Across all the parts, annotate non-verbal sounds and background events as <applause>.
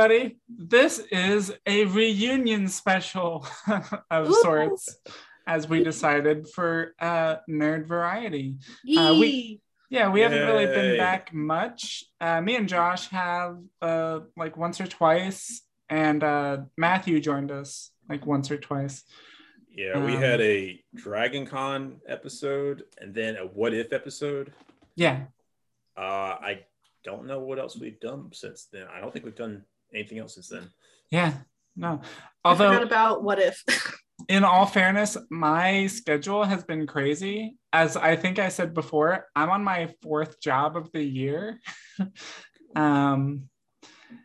everybody. This is a reunion special <laughs> of Woo. sorts, as we decided for uh, Nerd Variety. Uh, we- Yeah, we haven't really been back much. Uh, me and Josh have uh, like once or twice, and uh, Matthew joined us like once or twice. Yeah, we Um, had a Dragon Con episode and then a What If episode. Yeah, Uh, I don't know what else we've done since then. I don't think we've done anything else since then. yeah, no. I forgot Although, about what if. <laughs> in all fairness, my schedule has been crazy. As I think I said before, I'm on my fourth job of the year. <laughs> um,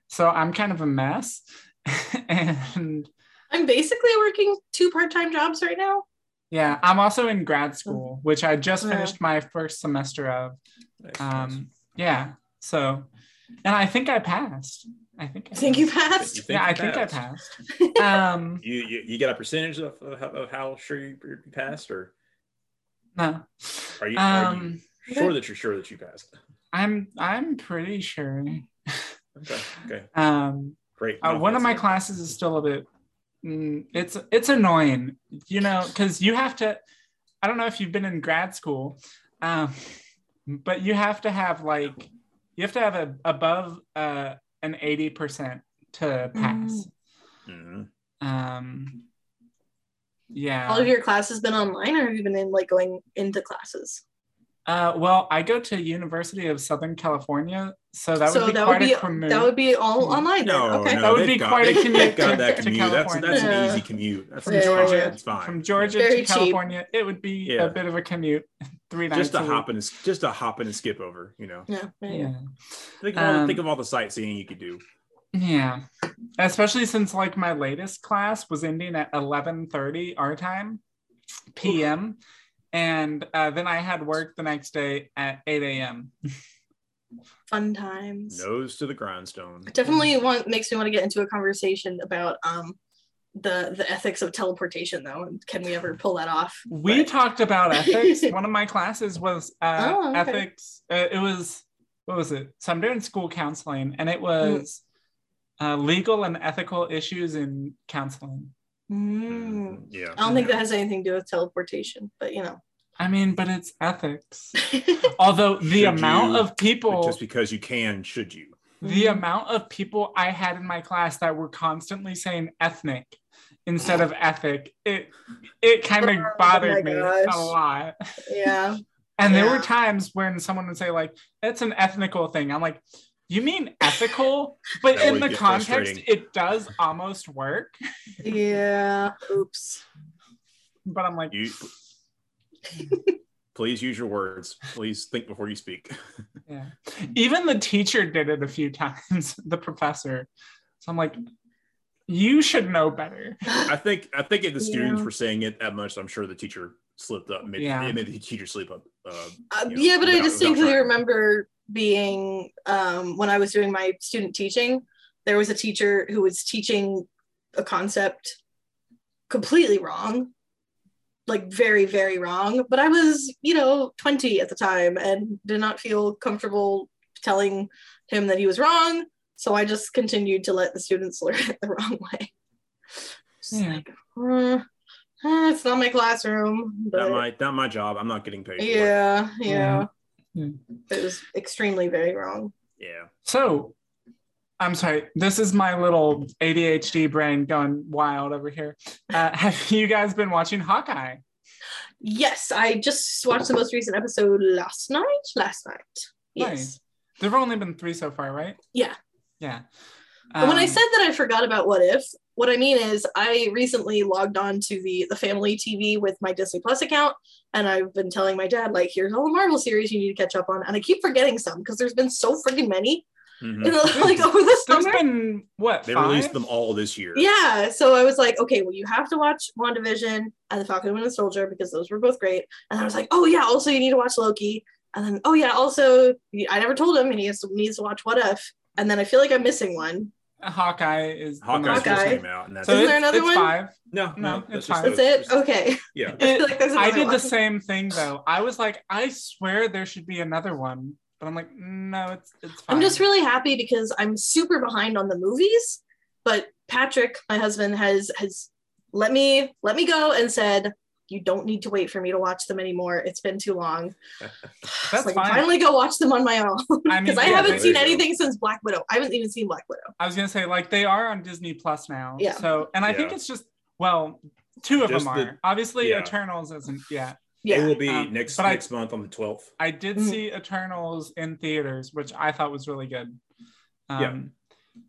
so I'm kind of a mess. <laughs> and I'm basically working two part-time jobs right now. yeah, I'm also in grad school, which I just Yeah. finished my first semester of. Nice, nice. Um, yeah, so, and I think I passed. I think I, I think you passed. passed. You think Yeah, I you think I passed? passed. <laughs> Um, You, you you got a percentage of, of, how, of how sure you, you passed, or no. are you, are Um, you sure that you're sure that you passed? I'm I'm pretty sure. Okay, okay, Um, great. uh, one of my that's- classes is still a bit. mm, it's it's annoying, you know, because you have to. I don't know if you've been in grad school, um, but you have to have like you have to have a above uh, an eighty percent to pass. Mhm. Um, yeah. All of your classes been online, or have you been in like going into classes? Uh, well, I go to University of Southern California, so that would so be that quite would be a commute. that would be all online. Then. No, okay. no, That would they've be got- quite a they've commute got to- that to commute. That's that's California. an easy commute. That's From fine. Georgia- That's fine. From Georgia Very to cheap. California, it would be Yeah. a bit of a commute. Three nights just a a hop week. and just a hop and a skip over. You know, Yeah. yeah. Yeah, think of all, Um, think of all the sightseeing you could do. yeah. Especially since like my latest class was ending at eleven thirty our time, p.m. And uh, then I had work the next day at 8 a.m. Fun times. Nose to the grindstone. Definitely want makes me want to get into a conversation about um the the ethics of teleportation though. And can we ever pull that off? We But- talked about ethics. <laughs> One of my classes was uh, Oh, okay. ethics. Uh, it was what was it? So I'm doing school counseling, and it was uh, legal and ethical issues in counseling. Mm. Yeah. I don't think that has anything to do with teleportation, but you know. I mean, but it's ethics. <laughs> Although the Should amount you- of people, just because you can, should you? the Mhm. amount of people I had in my class that were constantly saying ethnic instead of ethic, it it kind of Oh bothered my me gosh. a lot. yeah. <laughs> And there were times when someone would say, like, it's an ethnical thing. I'm like, you mean ethical? <laughs> But in the context, it does almost work. Yeah. Oops. But I'm like, You <laughs> please use your words. Please think before you speak. yeah. Even the teacher did it a few times, the professor. So I'm like, you should know better. I think I think if the <laughs> students Yeah. were saying it that much, I'm sure the teacher slipped up. Made, Yeah. it made the teacher slip up. Uh, Uh, know, yeah, but I distinctly remember being um, when I was doing my student teaching, there was a teacher who was teaching a concept completely wrong, like very, very wrong. But I was, you know, 20 at the time and did not feel comfortable telling him that he was wrong. So I just continued to let the students <laughs> learn it the wrong way. Just Yeah. like, uh, uh, it's not my classroom. Not But my not my job. I'm not getting paid. for it. yeah, yeah. Yeah. It was extremely very wrong. Yeah. So I'm sorry, this is my little ADHD brain going wild over here. Uh, <laughs> have you guys been watching Hawkeye? Yes, I just watched the most recent episode last night. Last night. Yes. Nice. There have only been three so far, right? Yeah. Yeah. And when I Um, said that I forgot about What If, what I mean is I recently logged on to the the family TV with my Disney Plus account, and I've been telling my dad like, "Here's all the Marvel series you need to catch up on," and I keep forgetting some because there's been so freaking many, Mhm. you know, like over the there's summer. been what? They five? released them all this year. Yeah, so I was like, okay, well, you have to watch WandaVision and The Falcon and Winter Soldier because those were both great. And I was like, oh yeah, also you need to watch Loki. And then, oh yeah, also I never told him, and he has to, needs to watch What If. And then I feel like I'm missing one. Hawkeye is the Hawkeye most just Hawkeye. came out, and that's So Isn't there another it's one? five. no, No, no, it's that's just. That's it. Okay. Yeah. <laughs> I feel like I another did the same thing though. I was like, I swear there should be another one, but I'm like, no, it's it's fine. I'm just really happy because I'm super behind on the movies, but Patrick, my husband, has has let me let me go and said you don't need to wait for me to watch them anymore. It's been too long. <laughs> That's so I fine. can finally go watch them on my own <laughs> I mean, because I yeah, haven't seen you go. anything since Black Widow. I haven't even seen Black Widow. I was gonna say like they are on Disney Plus now. Yeah. So and I think it's just well, two of Just them the- are. Obviously, yeah. Eternals isn't yet. It will be Um, next but I- next month on the 12th. I did Mhm. see Eternals in theaters, which I thought was really good. Um, Yeah.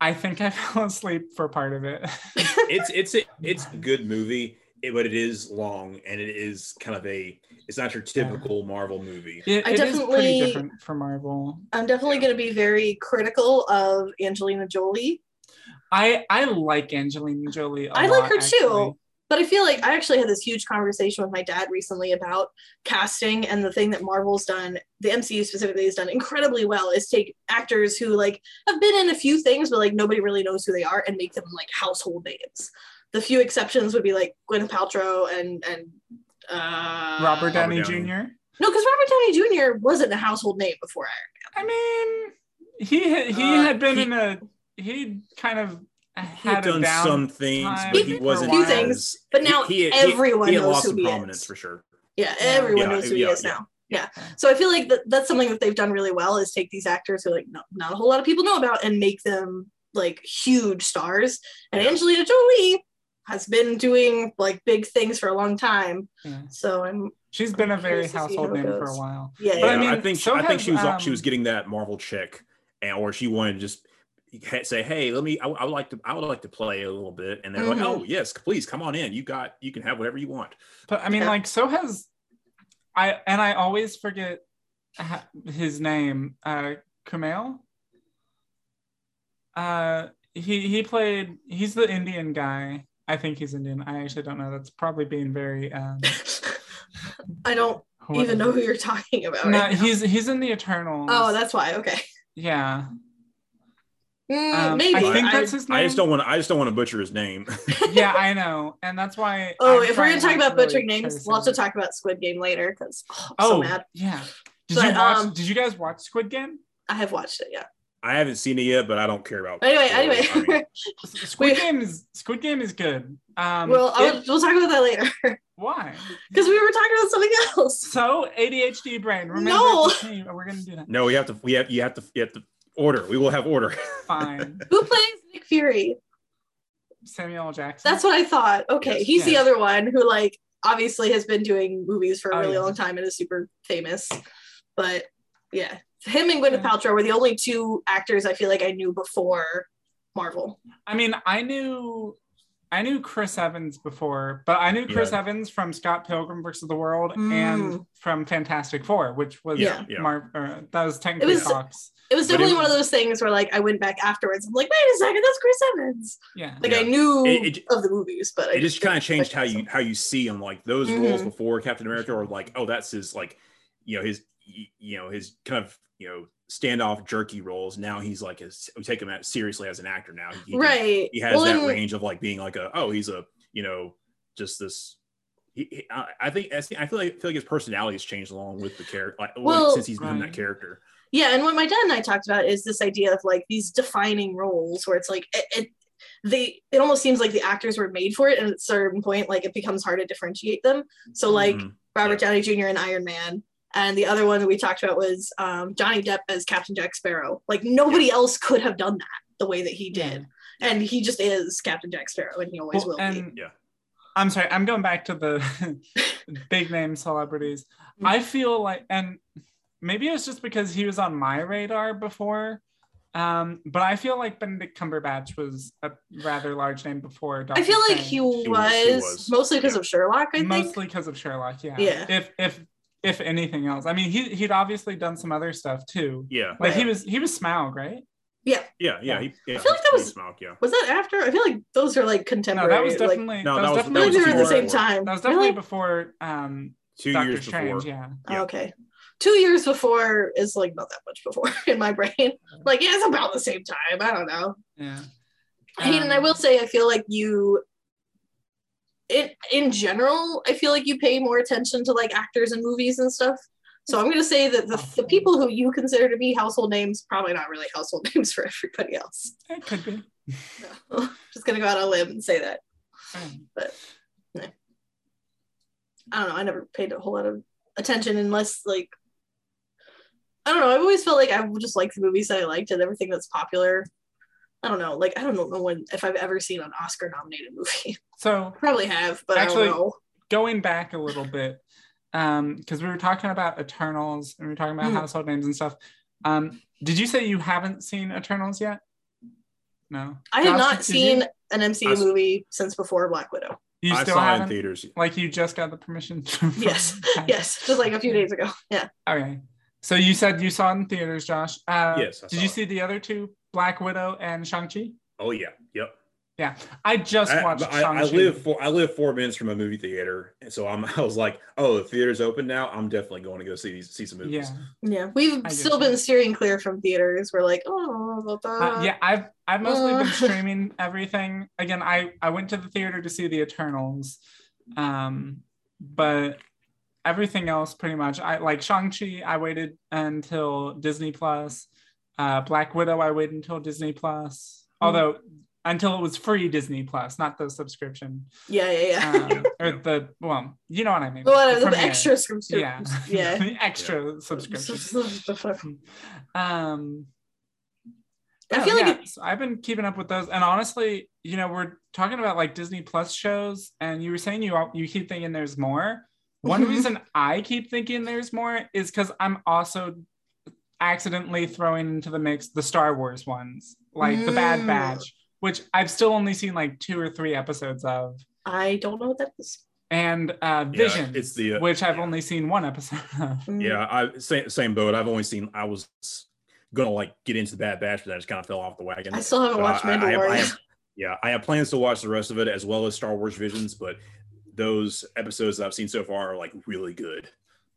I think I <laughs> fell asleep for part of it. It's it's a it's a good movie, it- but it is long and it is kind of a it's not your typical Marvel movie. It, I it is pretty definitely- different for Marvel. I'm definitely going to be very critical of Angelina Jolie, I I like Angelina Jolie. I I like her too. but I feel like I actually had this huge conversation with my dad recently about casting and the thing that Marvel's done, the MCU specifically has done incredibly well is take actors who like have been in a few things, but like nobody really knows who they are and make them like household names. The few exceptions would be like Gwyneth Paltrow and and uh, Robert Downey Robert Downey. Jr. No, because Robert Downey Jr. wasn't a household name before Iron. I mean, he had, he Uh, had been he- in a he kind of had had a done some things, time but he for a wasn't while. Few things, but now he, he, everyone he had knows lost who some he prominence is. for sure. Yeah, Yeah. everyone Yeah, knows who yeah, he is yeah. now. Yeah. So I feel like that, that's something that they've done really well is take these actors who like no, not a whole lot of people know about and make them like huge stars. And Yeah. Angelina Jolie has been doing like big things for a long time. Yeah. So I'm She's been a very Curious to see household name for a while. yeah, But Yeah, I I, mean, think so I think she was she was um, getting that Marvel chick, and or she wanted to just say, "Hey, let me. I, I would like to. I would like to play a little bit." And they're Mhm. like, "Oh, yes, please come on in. You got. You can have whatever you want." But I mean, Yeah. like, so has I, and I always forget his name. Uh, Kumail. Uh, he he played. He's the Indian guy. I think he's Indian. I actually don't know. That's probably being very. Um, <laughs> I don't even know who you're talking about. No, right now. he's he's in the Eternals. Oh, that's why. Okay. yeah. Mm, Um, maybe. I think I- that's his name. I just don't want. I just don't want to butcher his name. <laughs> yeah, I <laughs> know, and that's why. Oh, I'm if we're gonna talk about really butchering try names, we'll have to talk about Squid Game later because oh, I'm Oh, so mad. yeah. Did But, you watch? um, did you guys watch Squid Game? I have watched it. Yeah. I haven't seen it yet, but I don't care about. Anyway, spoilers. I anyway. mean, <laughs> Squid Game is Squid Game is good. Um, well, I'll, it- we'll talk about that later <laughs> why? because we were talking about something else. So ADHD brain. Remember, No. it's we're gonna do that. no, we have to. We have. You have to. You have to order. We will have order. Fine. <laughs> Who plays Nick Fury? Samuel L. Jackson. That's what I thought. Okay, Yes. he's the other one who like obviously has been doing movies for a Oh, really yeah. long time and is super famous. But yeah, him and Gwyneth Paltrow were the only two actors I feel like I knew before Marvel. I mean, I knew. I knew Chris Evans before, but I knew Chris Yeah. Evans from Scott Pilgrim versus the World Mm. and from Fantastic Four, which was Yeah. Yeah. Mar- uh, that was technically was- Fox. It was But it definitely one of those things where like I went back afterwards. I'm like, wait a second, that's Chris Evans. Yeah. Like I knew It- it- of the movies, but I it just kind of changed how you how you see him. Like those Mhm. roles before Captain America, or like, oh, that's his like, you know, his you know his kind of you know standoff jerky roles. Now he's like his, we take him at, seriously as an actor. Now he, right. he has Well, that and- range of like being like a oh he's a you know just this. He, he- I think I feel like I feel like his personality has changed along with the character like, Well- since he's become Right. that character. Yeah, and what my dad and I talked about is this idea of like these defining roles where it's like it, it they it almost seems like the actors were made for it, and at a certain point, like it becomes hard to differentiate them. So like Mhm. Robert Downey Jr. and Iron Man, and the other one that we talked about was um, Johnny Depp as Captain Jack Sparrow. Like nobody else could have done that the way that he did, and he just is Captain Jack Sparrow, and he always Well, will be. Yeah. I'm sorry, I'm going back to the <laughs> big name celebrities. Mm. I feel like, and maybe it's just because he was on my radar before, um, but I feel like Benedict Cumberbatch was a rather large name before. Doctor I feel like he Strange. was, was- he was. mostly because of Sherlock. I think. mostly because of Sherlock. Yeah. Yeah. If if if anything else, I mean, he he'd obviously done some other stuff too. Yeah, Like he was he was Smaug, right? yeah, yeah. He, yeah I feel like that was- Smaug, yeah. Was that after? I feel like those are like No, contemporary. that was like, definitely No, that, that was was- I that feel definitely like they were at the same time. that was definitely Really? before um Two Doctor years Strange. before. Yeah. Oh, okay. Two years before is like not that much before <laughs> in my brain. Like, yeah, it's about the same time. I don't know. Yeah. I mean, and I Um, will say, I feel like you, in in general, I feel like you pay more attention to like actors and movies and stuff. So I'm gonna say that the, the people who you consider to be household names probably not really household <laughs> names for everybody else. It could be. No. <laughs> Just gonna go out on a limb and say that. Um, I don't know. I never paid a whole lot of attention unless like I don't know. I've always felt like I would just like the movies that I liked and everything that's popular. I don't know. Like I don't know when if I've ever seen an Oscar nominated movie. <laughs> So Probably have, but Actually- I don't know. going back a little bit, um, because we were talking about Eternals and we were talking about Mhm. household names and stuff. Um, did you say you haven't seen Eternals yet? No. I have Josh, not seen You, an MCU I s- movie since before Black Widow. you I still saw it in haven't. theaters. Like you just got the permission. <laughs> Yes. Yes, just like a few days ago. Yeah. Okay. So you said you saw it in theaters, Josh. Uh, Yes, I Did saw you it. see the other two, Black Widow and Shang Chi? Oh yeah, yep. Yeah, I just watched I, Shang Chi. I live four. I live four minutes from a movie theater, and so I'm. <laughs> I was like, oh, the theater's open now. I'm definitely going to go see these, see some movies. Yeah. Yeah. We've I still you. been steering clear from theaters. We're like, oh, blah, blah. Uh, yeah, I've I've mostly been <laughs> streaming everything. Again, I I went to the theater to see the Eternals, um, but everything else pretty much. I like Shang Chi. I waited until Disney Plus. Uh, Black Widow. I waited until Disney Plus. Hmm. Although until it was free Disney Plus, not the subscription. Yeah, yeah, yeah. Um, or <laughs> the well, you know what I mean. Whatever, the premiere. extra subscription. Yeah, <laughs> Yeah. the extra subscription. <laughs> Um, I yeah, feel like yeah, it- so I've been keeping up with those, and honestly, you know, we're talking about like Disney Plus shows, and you were saying you you keep thinking there's more. One Mhm. reason I keep thinking there's more is because I'm also accidentally throwing into the mix the Star Wars ones, like the Bad Mm. Batch, which I've still only seen like two or three episodes of, I don't know what that is. and uh, Yeah, Vision, it's the, uh, which I've yeah. only seen one episode of. Mm. Yeah, I same same boat. I've only seen. I was gonna like get into the Bad Batch, but I just kind of fell off the wagon. I still haven't But watched I- I have- I Mandalorian. have- yeah, I have plans to watch the rest of it as well as Star Wars Visions, but those episodes that I've seen so far are like really good.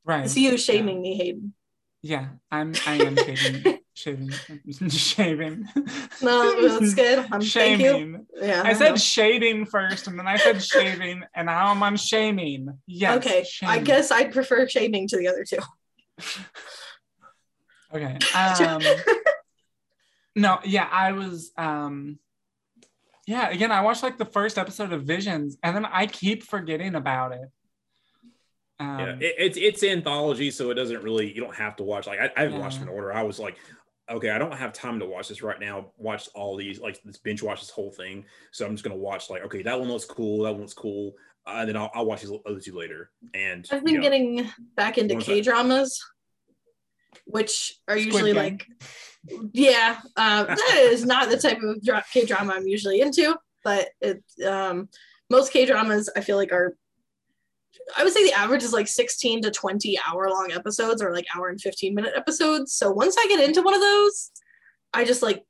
Right. It's you shaming me, Hayden. Yeah, I'm. I am shaving. <laughs> shaving. <laughs> shaving. No, that's good. <laughs> Um, thank you. Shaming. Yeah. I said shading first, and then I said shaving, and now I'm on shaming. Yes. okay. I guess I'd prefer shaming to the other two. Okay. Um. no. Yeah, I was. Um. Yeah. Again, I watched like the first episode of Visions, and then I keep forgetting about it. Um, yeah, it, it's it's anthology, so it doesn't really. You don't have to watch. Like I, I haven't watched Yeah. them in order. I was like, okay, I don't have time to watch this right now. Watch all these, like this binge watch this whole thing. So I'm just gonna watch like, okay, that one looks cool. That one looks cool. Uh, and then I'll, I'll watch these other two later. And I've been you know, getting back into What was that? K dramas, which are Squid usually Game. like, yeah, uh, <laughs> that is not the type of K drama I'm usually into. But it, um, most K dramas I feel like are, I would say the average is like 16 to 20 hour long episodes or like hour and 15 minute episodes. So once I get into one of those, I just like,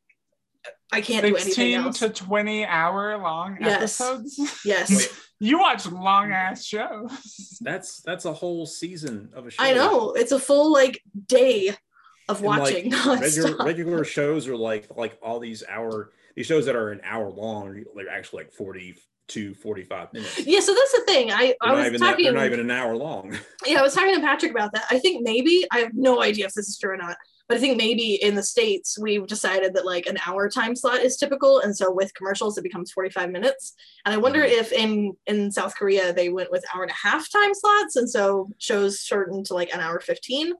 I can't do anything 16 to 20 hour long Yes. episodes. yes. You watch long ass shows. that's that's a whole season of a show. I know it's a full like day of And, like, watching <laughs> regular regular shows are like like all these hour these shows that are an hour long they're actually like 40 to 45 minutes Yeah, so that's the thing. I, I was even that, talking. they're not even an hour long <laughs> yeah, I was talking to Patrick about that. I think maybe I have no idea if this is true or not, but I think maybe in the states we've decided that like an hour time slot is typical, and so with commercials it becomes forty five minutes. And I wonder Mhm. if in in South Korea they went with hour and a half time slots, and so shows shortened to like an hour fifteen.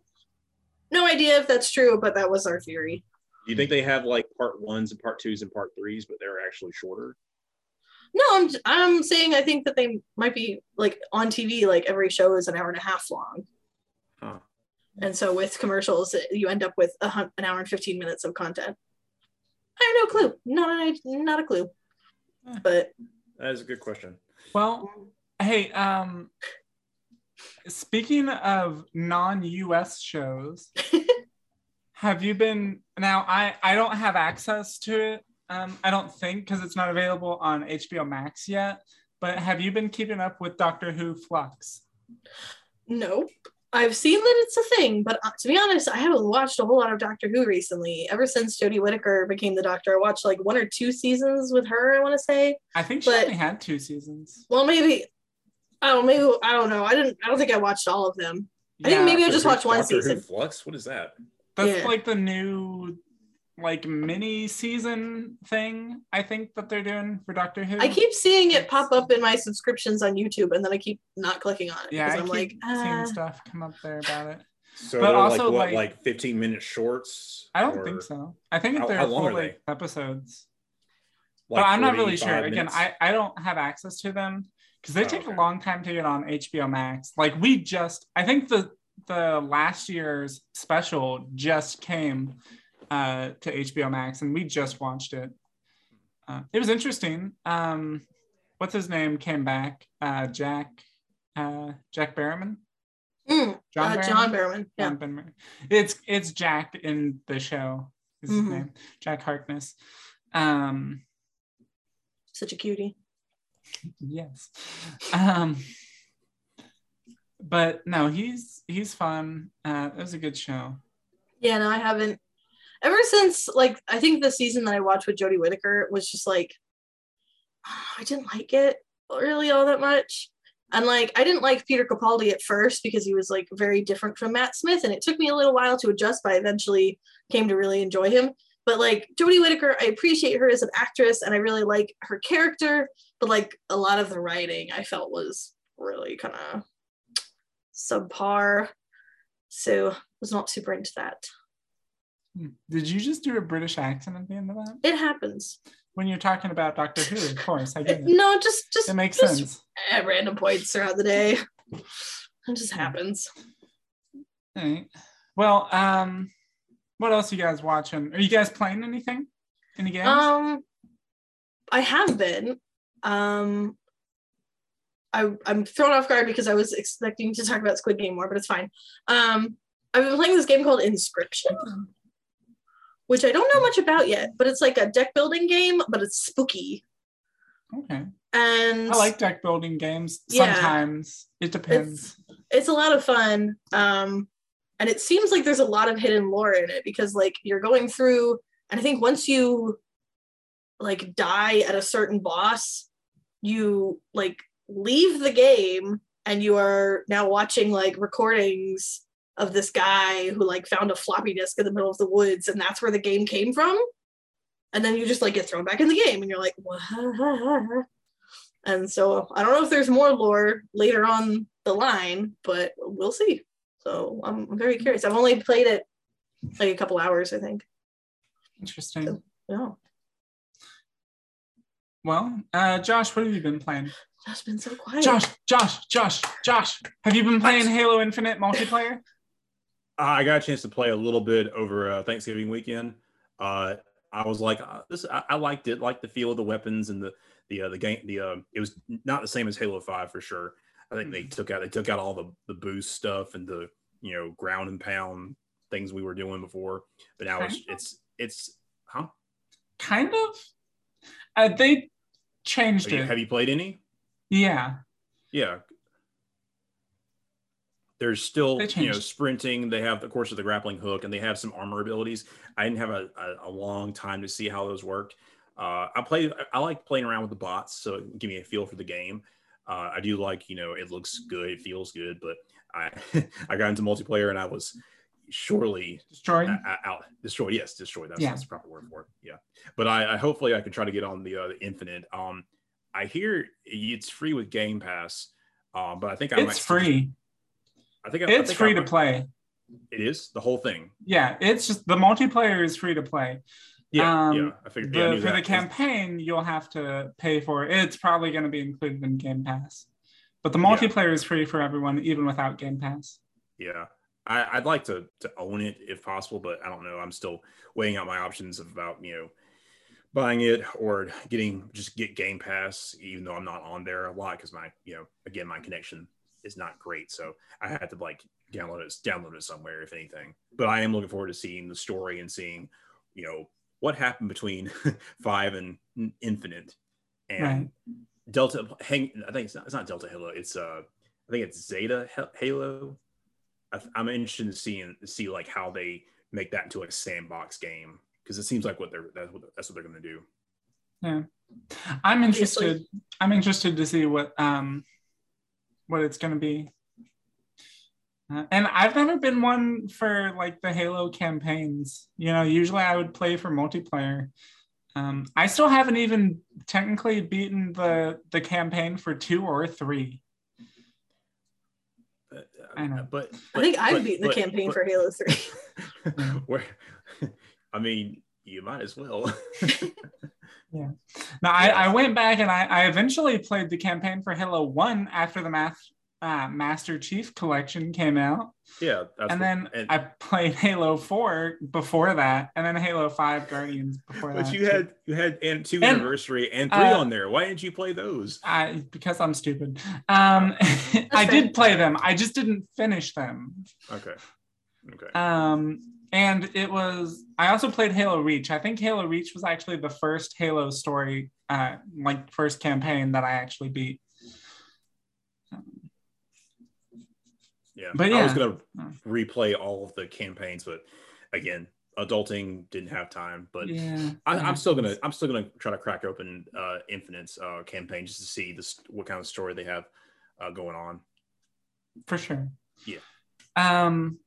No idea if that's true, but that was our theory. do you think they have like part ones and part twos and part threes but they're actually shorter No, I'm I'm saying I think that they might be like on TV, like every show is an hour and a half long. Huh. And so with commercials, you end up with a an hour and 15 minutes of content. I have no clue. Not not a clue. Eh. But that is a good question Well, hey, um, speaking of non-US shows, <laughs> have you been now? I I don't have access to it. Um, I don't think because it's not available on HBO Max yet. But have you been keeping up with Doctor Who Flux? nope. I've seen that it's a thing, but uh, to be honest, I haven't watched a whole lot of Doctor Who recently. Ever since Jodie Whittaker became the Doctor, I watched like one or two seasons with her. I want to say. I think she But- only had two seasons. Well, maybe. I don't. Maybe I don't know. I didn't. I don't think I watched all of them. I think maybe I just watched one Doctor Who season. Flux. What is that? That's Yeah. like the new like mini season thing I think that they're doing for Doctor Who. I keep seeing it pop up in my subscriptions on YouTube, and then I keep not clicking on it yeah, I I'm keep like, seeing ah. stuff come up there about it. So But also, like what, like- like 15 minute shorts? I don't or- think so. I think How- they're how long full are length episodes. like but I'm not really sure. 45 Again. I, I don't have access to them because they Oh, take okay. a long time to get on HBO Max. Like we just, I think the the last year's special just came uh, to HBO Max, and we just watched it. Uh, it was interesting. Um, what's his name came back? Uh, Jack uh, Jack Barrowman. Mm, John uh, John Barrowman? Barrowman. Yeah. John Barrowman. It's it's Jack in the show. Is his Mhm. name Jack Harkness? Um, Such a cutie. yes um but no he's he's fun uh it was a good show Yeah, no, I haven't. Ever since, like, I think the season that I watched with Jodie Whittaker was just like, <sighs> I didn't like it really all that much. And like, I didn't like Peter Capaldi at first because he was like very different from Matt Smith, and it took me a little while to adjust, but I eventually came to really enjoy him. But like Jodie Whittaker, I appreciate her as an actress, and I really like her character. But like a lot of the writing, I felt was really kind of subpar. So was not super into that. Hmm. did you just do a british accent at the end of that It happens. when you're talking about doctor who of course i get it No, just just it makes just sense at random points throughout the day. It just happens. All right. well um what else you guys watching are you guys playing anything any games Um, I have been. Um, I I'm thrown off guard because I was expecting to talk about Squid Game more, but it's fine. Um, I've been playing this game called Inscryption, which I don't know much about yet, but it's like a deck building game, but it's spooky. okay And i like deck building games Yeah. sometimes it depends it's a lot of fun um and it seems like there's a lot of hidden lore in it because like you're going through and i think once you like die at a certain boss you like leave the game and you are now watching like recordings of this guy who like found a floppy disk in the middle of the woods and that's where the game came from? And then you just like get thrown back in the game and you're like what and so i don't know if there's more lore later on the line but we'll see. So i'm, very curious. I've only played it like a couple hours i think. Interesting. Yeah. Well uh josh what have you been playing? Josh been so quiet. Josh, Josh, Josh, Josh, have you been playing Halo Infinite multiplayer? I got a chance to play a little bit over uh, Thanksgiving weekend. Uh, I was like, uh, this, I, I liked it, like the feel of the weapons and the the uh, the game. The uh, it was not the same as Halo Five for sure. I think they took out they took out all the the boost stuff and the you know ground and pound things we were doing before. But now it's it's it's huh? Kind of. Uh, they changed you, it. have you played any? yeah. Yeah. There's still, you know, sprinting. They have, of course, of the grappling hook, and they have some armor abilities. I didn't have a, a, a long time to see how those worked. Uh, I play. I like playing around with the bots, so give me a feel for the game. Uh, I do like, you know, it looks good, it feels good, but I <laughs> I got into multiplayer and I was surely Destroyed. out destroyed. Yes, destroyed. That's, Yeah. that's the proper word for it. Yeah, but I, I hopefully I can try to get on the uh, the Infinite. Um, I hear it's free with Game Pass. Um, but I think I might It's free. I think I- I It's think free to play. It is the whole thing. Yeah, it's just the multiplayer is free to play. Yeah, Um, yeah. I figured The, yeah, I for the campaign, you'll have to pay for it. It's probably going to be included in Game Pass. But the Yeah. multiplayer is free for everyone, even without Game Pass. Yeah, I, I'd like to to own it if possible, but I don't know. I'm still weighing out my options about you know buying it or getting just get Game Pass, even though I'm not on there a lot because my you know again my connection is not great, so I had to like download it download it somewhere if anything. But I am looking forward to seeing the story and seeing you know what happened between <laughs> five and Infinite and Right. Delta. Hang, I think it's not, it's not Delta Halo. It's uh I think it's Zeta Halo. I, I'm interested in seeing see like how they make that into a sandbox game because it seems like what they're that's what that's what they're going to do. Yeah. I'm Obviously. interested. I'm interested to see what um what it's going to be. Uh, and I've never been one for like the Halo campaigns. You know, usually I would play for multiplayer. Um, I still haven't even technically beaten the the campaign for two or three. But, I know. uh, but, I think but- I've but- beaten the but- campaign but- for Halo 3. <laughs> Where, <laughs> I mean, you might as well. <laughs> Yeah. Now I, I went back and I, I eventually played the campaign for Halo One after the Math, uh, Master Chief Collection came out, yeah, that's and what- then and- I played Halo Four before that, and then Halo Five Guardians before but that. But you too. had you had and two And, anniversary and three uh, on there. Why didn't you play those? I because I'm stupid. Um, <laughs> I did play them. I just didn't finish them. Okay, okay. Um, and it was. I also played Halo Reach. I think Halo Reach was actually the first Halo story, uh, like first campaign that I actually beat. Yeah, But yeah. I was gonna Oh. replay all of the campaigns, but again, adulting didn't have time. But yeah, I. I'm still gonna I'm still gonna try to crack open uh, Infinite's uh, campaign just to see this what kind of story they have uh, going on. for sure. Yeah. Um,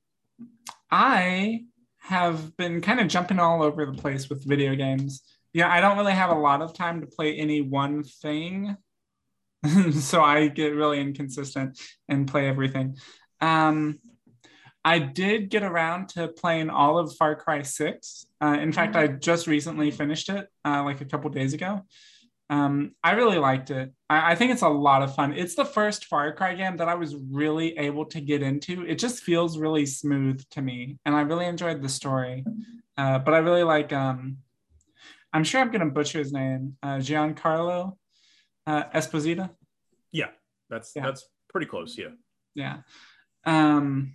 I have been kind of jumping all over the place with video games. Yeah, I don't really have a lot of time to play any one thing. <laughs> so I get really inconsistent and play everything. Um, I did get around to playing all of Far Cry 6. Uh, in fact, I just recently finished it uh, like a couple days ago. Um, I really liked it. I, I think it's a lot of fun. It's the first Far Cry game that I was really able to get into. It just feels really smooth to me, and I really enjoyed the story. Uh, but I really like. Um, I'm sure I'm gonna butcher his name. Uh, Giancarlo uh, Esposito. Yeah, that's Yeah. that's pretty close. Yeah, Yeah. Um,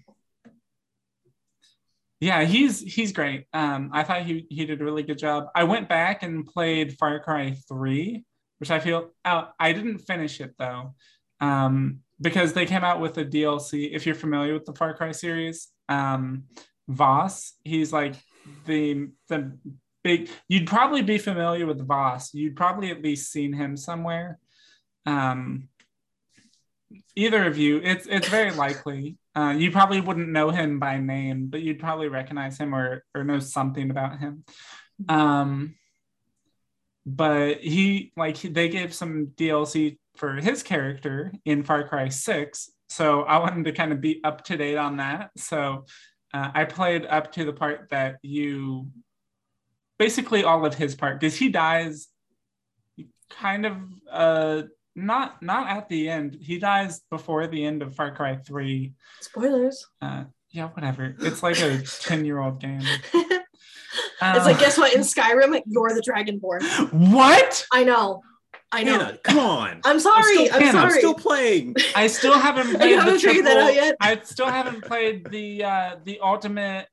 yeah, he's he's great. Um, I thought he he did a really good job. I went back and played Far Cry 3, which I feel oh, I didn't finish it though. Um, because they came out with a DLC. If you're familiar with the Far Cry series, um, Vaas, he's like the the big you'd probably be familiar with Vaas. You'd probably at least seen him somewhere. Um, either of you, it's it's very likely. Uh, you probably wouldn't know him by name, but you'd probably recognize him or or know something about him. Um, but he like they gave some DLC for his character in Far Cry Six, so I wanted to kind of be up to date on that. So uh, I played up to the part that you basically all of his part because he dies kind of uh not not at the end he dies before the end of far cry 3 Spoilers. uh yeah whatever it's like a 10 year old game <laughs> it's like, guess what? In Skyrim, you're the Dragonborn. what I know. I know. Anna, come on. I'm sorry. still, I'm, Anna, I'm sorry. still playing. i still haven't <laughs> You played the haven't figured that out yet? i still haven't played the uh the ultimate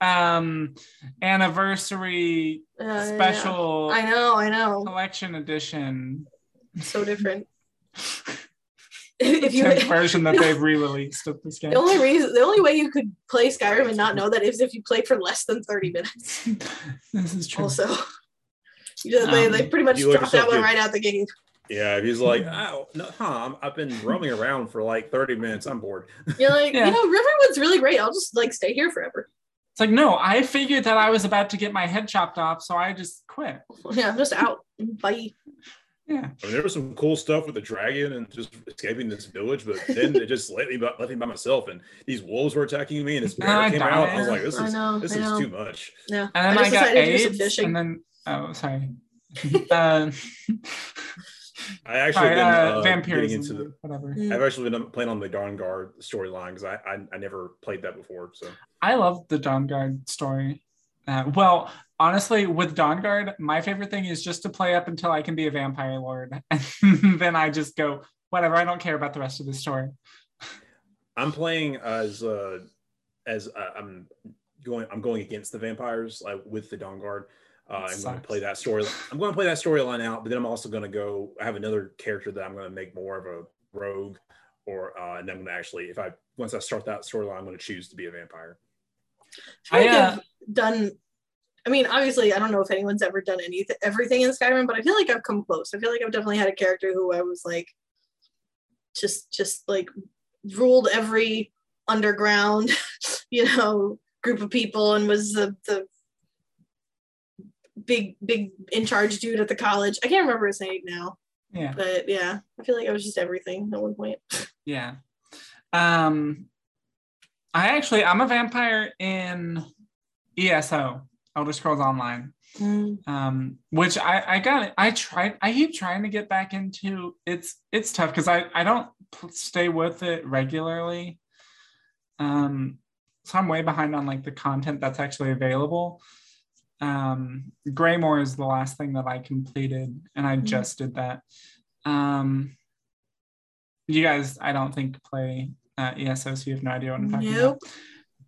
um anniversary Uh, yeah. special I know. I know. collection edition So different. if you, tenth version that they've re-released of this game the only reason, the only way you could play Skyrim and not know that is if you played for less than 30 minutes. <laughs> this is true Also, you just, they, Um, they pretty much dropped that one right out the gate. Yeah, if he's like, oh, no, huh? I'm, I've been roaming around for like 30 minutes. I'm bored. <laughs> You're like, Yeah. you know, Riverwood's really great. I'll just like stay here forever. It's like, no, I figured that I was about to get my head chopped off, so I just quit. Yeah, I'm just out. Bye. Yeah. I mean, there was some cool stuff with the dragon and just escaping this village, but then it just let me by, left me by myself, and these wolves were attacking me, and this bear I came out. I was like, this is know, this I is know. too much. Yeah. And then I, just got decided to do some AIDS, fishing. and then oh, sorry. uh, <laughs> I actually sorry, been uh, uh, getting vampirism, into the. whatever. Mm. I've actually been playing on the Dawn Guard storyline because I, I I never played that before. So I love the Dawn Guard story. Uh, well, honestly, with Dawn Guard, my favorite thing is just to play up until I can be a vampire lord, <laughs> and then I just go whatever. I don't care about the rest of the story. I'm playing as uh as uh, I'm going I'm going against the vampires like with the Dawn Guard. Uh, I'm going to play that story. I'm going to play that storyline out, but then I'm also going to go. I have another character that I'm going to make more of a rogue, or uh, and I'm going to actually, if I once I start that storyline, I'm going to choose to be a vampire. I feel I, uh, I've done. I mean, obviously, I don't know if anyone's ever done anything, everything in Skyrim, but I feel like I've come close. I feel like I've definitely had a character who I was like, just, just like ruled every underground, <laughs> you know, group of people and was the the big big in charge dude at the college. I can't remember his name now, Yeah. but yeah, I feel like I was just everything at one point. <laughs> Yeah. Um I actually I'm a vampire in ESO, Elder Scrolls Online. Um, which I I got it. I tried I keep trying to get back into it's it's tough because I I don't stay with it regularly. Um so I'm way behind on like the content that's actually available. Um Greymoor is the last thing that I completed and I Mhm. just did that. Um you guys I don't think play uh, ESO, so you have no idea what I'm talking Nope. about.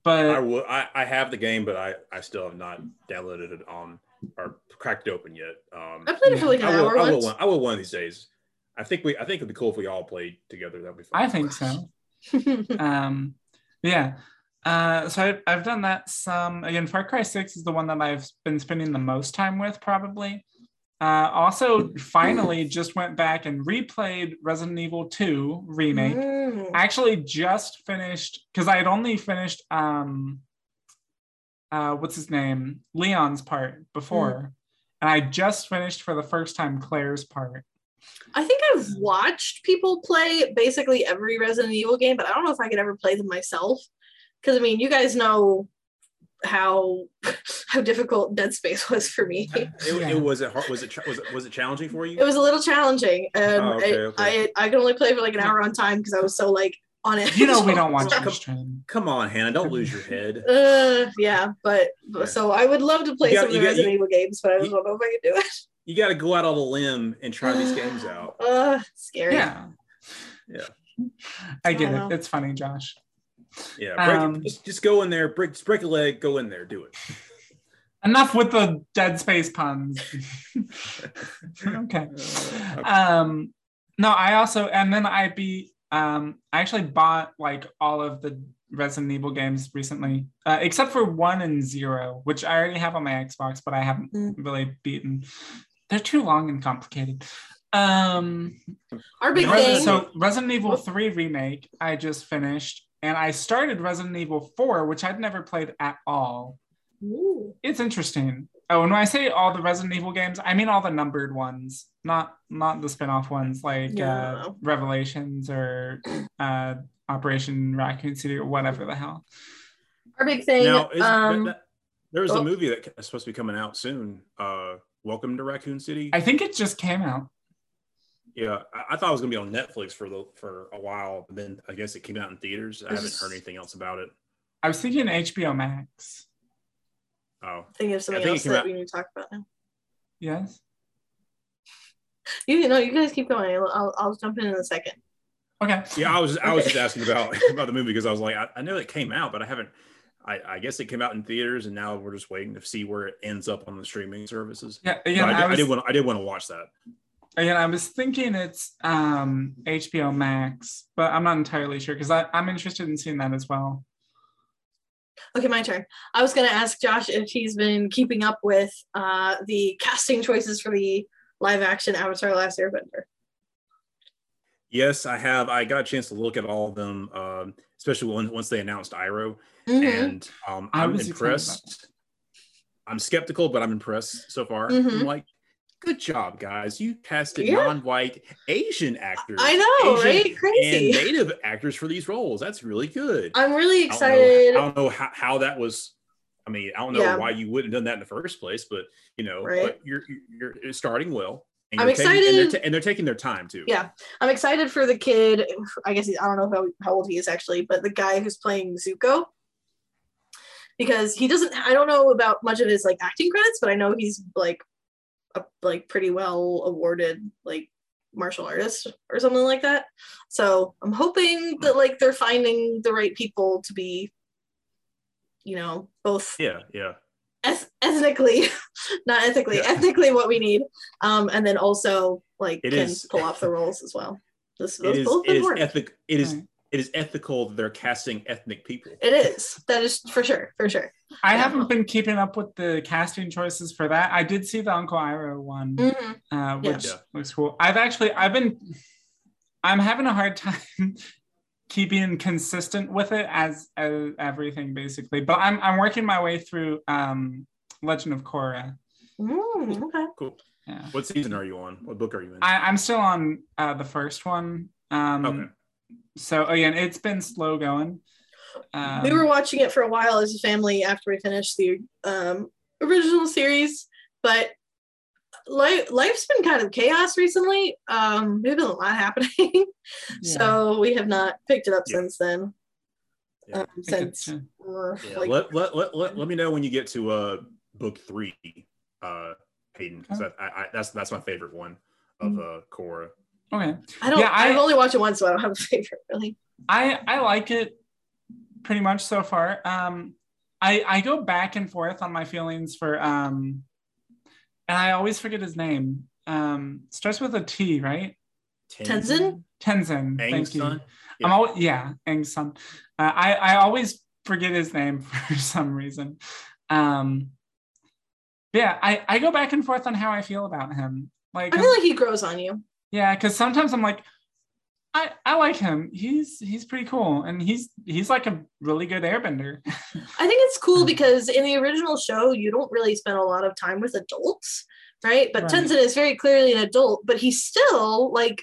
I But will. I, I have the game, but I, I still have not downloaded it on or cracked it open yet. Um, I played it for like an I will. hour I will, once. one, I will one of these days. I think we. I think it'd be cool if we all played together. That'd be fun. I think so. <laughs> um yeah uh so I've, I've done that some again far cry 6 is the one that i've been spending the most time with probably uh also <laughs> finally just went back and replayed resident evil 2 remake. Mm. I actually just finished because i had only finished um uh what's his name? Leon's part before. And i just finished for the first time claire's part. I think I've watched people play basically every Resident Evil game, but I don't know if I could ever play them myself. Because I mean, you guys know how <laughs> how difficult Dead Space was for me. It, Yeah. it was it hard, was it was it was it challenging for you? It was a little challenging, and Oh, okay, I, okay. I I could only play for like an hour on time because I was so like on it. you know we <laughs> don't watch Come- your Come on, Hannah, don't lose your <laughs> head. Uh, yeah, but Yeah. so I would love to play got- some of the you got- Resident you- Evil games, but I just you- don't know if I can do it. You got to go out on a limb and try these <sighs> games out. Uh, scary. yeah Yeah. i get I know. it it's funny josh Yeah, break, Um, just, just go in there, break, just break a leg, go in there, do it. <laughs> enough with the dead space puns <laughs> okay um no i also and then i beat um i actually bought like all of the resident evil games recently uh, except for one and zero which i already have on my xbox but i haven't Mm. really beaten they're too long and complicated um Our big Resi- thing. so resident evil 3 remake i just finished and i started resident evil 4 which i'd never played at all Ooh. it's interesting. Oh, and when I say all the Resident Evil games, I mean all the numbered ones, not not the spin-off ones like uh, Revelations or uh, Operation Raccoon City or whatever the hell. Our big thing. Now, is, um, that, that- there's oh. a movie that is supposed to be coming out soon. Uh, Welcome to Raccoon City. I think it just came out. Yeah, I, I thought it was gonna be on Netflix for the for a while, but then I guess it came out in theaters. I haven't heard anything else about it. I was thinking HBO Max. Oh, think of something think else that out- we need to talk about now. Yes. You know, you guys keep going. I'll, I'll, I'll jump in in a second. Okay. yeah. I was I was Okay. just asking about <laughs> about the movie because I was like, I, I know it came out, but I haven't. I, I guess it came out in theaters, and now we're just waiting to see where it ends up on the streaming services. Yeah. yeah. I, I, did, I did want I did want to watch that. Again, I was thinking it's um, HBO Max, but I'm not entirely sure because I'm interested in seeing that as well. Okay, my turn. I was going to ask Josh if he's been keeping up with uh, the casting choices for the live action Avatar Last Airbender. Yes, I have. I got a chance to look at all of them, um, especially when, once they announced Iroh, Mhm. and um, I I'm was impressed. I'm skeptical, but I'm impressed so far. Mhm. I'm like, good job, guys! You casted Yeah. non-white Asian actors. I know, Asian right? Crazy. And native actors for these roles. That's really good. I'm really I don't know- excited. I don't know, how, how that was. I mean, I don't know Yeah. why you wouldn't have done that in the first place, but you know, Right. but you're you're you're starting well. And I'm you're taking- and they're, excited- and they're taking their time too. Yeah. I'm excited for the kid. I guess he, I don't know how, how old he is actually, but the guy who's playing Zuko. Because he doesn't, I don't know about much of his like acting credits, but I know he's like a like pretty well awarded like martial artist or something like that. So I'm hoping that like they're finding the right people to be, you know, both yeah, yeah. eth- ethnically, <laughs> not ethically, Yeah. ethnically what we need, um, and then also like It can is- pull off the roles as well. This <laughs> It those is both it is important. ethic. It is Right. It is ethical that they're casting ethnic people. It is. That is for sure. For sure. I Yeah. haven't been keeping up with the casting choices for that. I did see the Uncle Iroh one. Mhm. uh, which Yeah. looks cool. I've actually I've been I'm having a hard time <laughs> keeping consistent with it as, as everything basically. But I'm I'm working my way through um Legend of Korra. Mm, okay. Cool. Yeah. What season are you on? What book are you in? I, I'm still on uh, the first one. Um, okay. So again, it's been slow going. Um, we were watching it for a while as a family after we finished the um, original series, but life life's been kind of chaos recently. Um, there's been a lot happening, <laughs> yeah, so we have not picked it up Yeah. since then. Yeah. Um, since it's, we're, Yeah, like, let, let, let, let, let me know when you get to uh book three, uh Hayden. 'cause Oh. that, I, I, that's that's my favorite one of uh Korra. Okay. I don't. yeah, I- I've only watched it once, so I don't have a <laughs> favorite really. I I like it pretty much so far. Um, I I go back and forth on my feelings for um, and I always forget his name. Um, starts with a T, right? Tenzin? Tenzin. Aang's Thank you. son? I'm always yeah, Aang's son. Uh, I I always forget his name <laughs> for some reason. Um, yeah, I I go back and forth on how I feel about him. Like I feel like he grows on you. Yeah, because sometimes I'm like, I I like him. He's he's pretty cool, and he's he's like a really good airbender. I think it's cool <laughs> because in the original show, you don't really spend a lot of time with adults, right? But Right. Tenzin is very clearly an adult, but he still like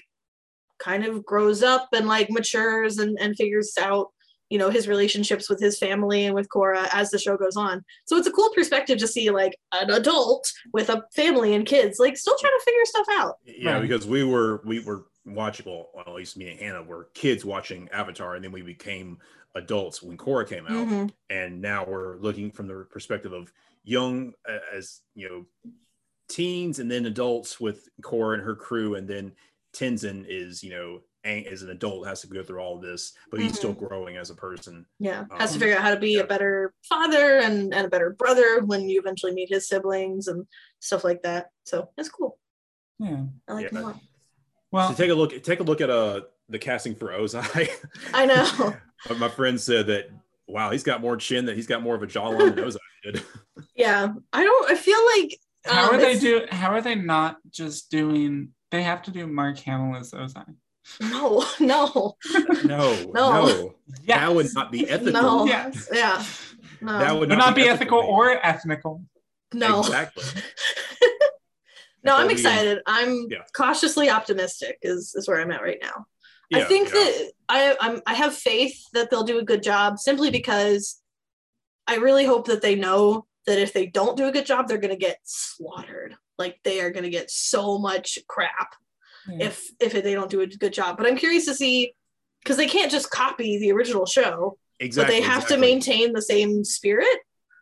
kind of grows up and like matures and, and figures out, you know, his relationships with his family and with Korra as the show goes on. So it's a cool perspective to see like an adult with a family and kids, like still trying to figure stuff out. Yeah, Right. because we were we were watching well, at least me and Hannah were kids watching Avatar, and then we became adults when Korra came out, Mhm. and now we're looking from the perspective of young uh, as you know teens and then adults with Korra and her crew, and then Tenzin is you know Aang as an adult has to go through all of this, but he's still growing as a person. Yeah. Has to Um, figure out how to be yeah. a better father and, and a better brother when you eventually meet his siblings and stuff like that. So it's cool. yeah. I like him a Yeah. lot. Well, so take a look take a look at uh the casting for Ozai. I know. <laughs> But my friend said that wow, he's got more chin that he's got more of a jawline than Ozai did. <laughs> Yeah, I don't. I feel like how um, are they do? How are they not just doing? They have to do Mark Hamill as Ozai. <laughs> No, no, <laughs> No, No. no, Yeah, that would not be ethical. no. Yes. Yeah, no, That would would not be ethical or ethnical. no, exactly. <laughs> no. I'm That would excited. I'm Yeah. cautiously optimistic. Is is where I'm at right now. I think yeah. that I I'm I have faith that they'll do a good job simply because I really hope that they know that if they don't do a good job, they're gonna get slaughtered. Like they are gonna get so much crap Yeah. if if they don't do a good job. But I'm curious to see because they can't just copy the original show, exactly. but they have exactly. to maintain the same spirit.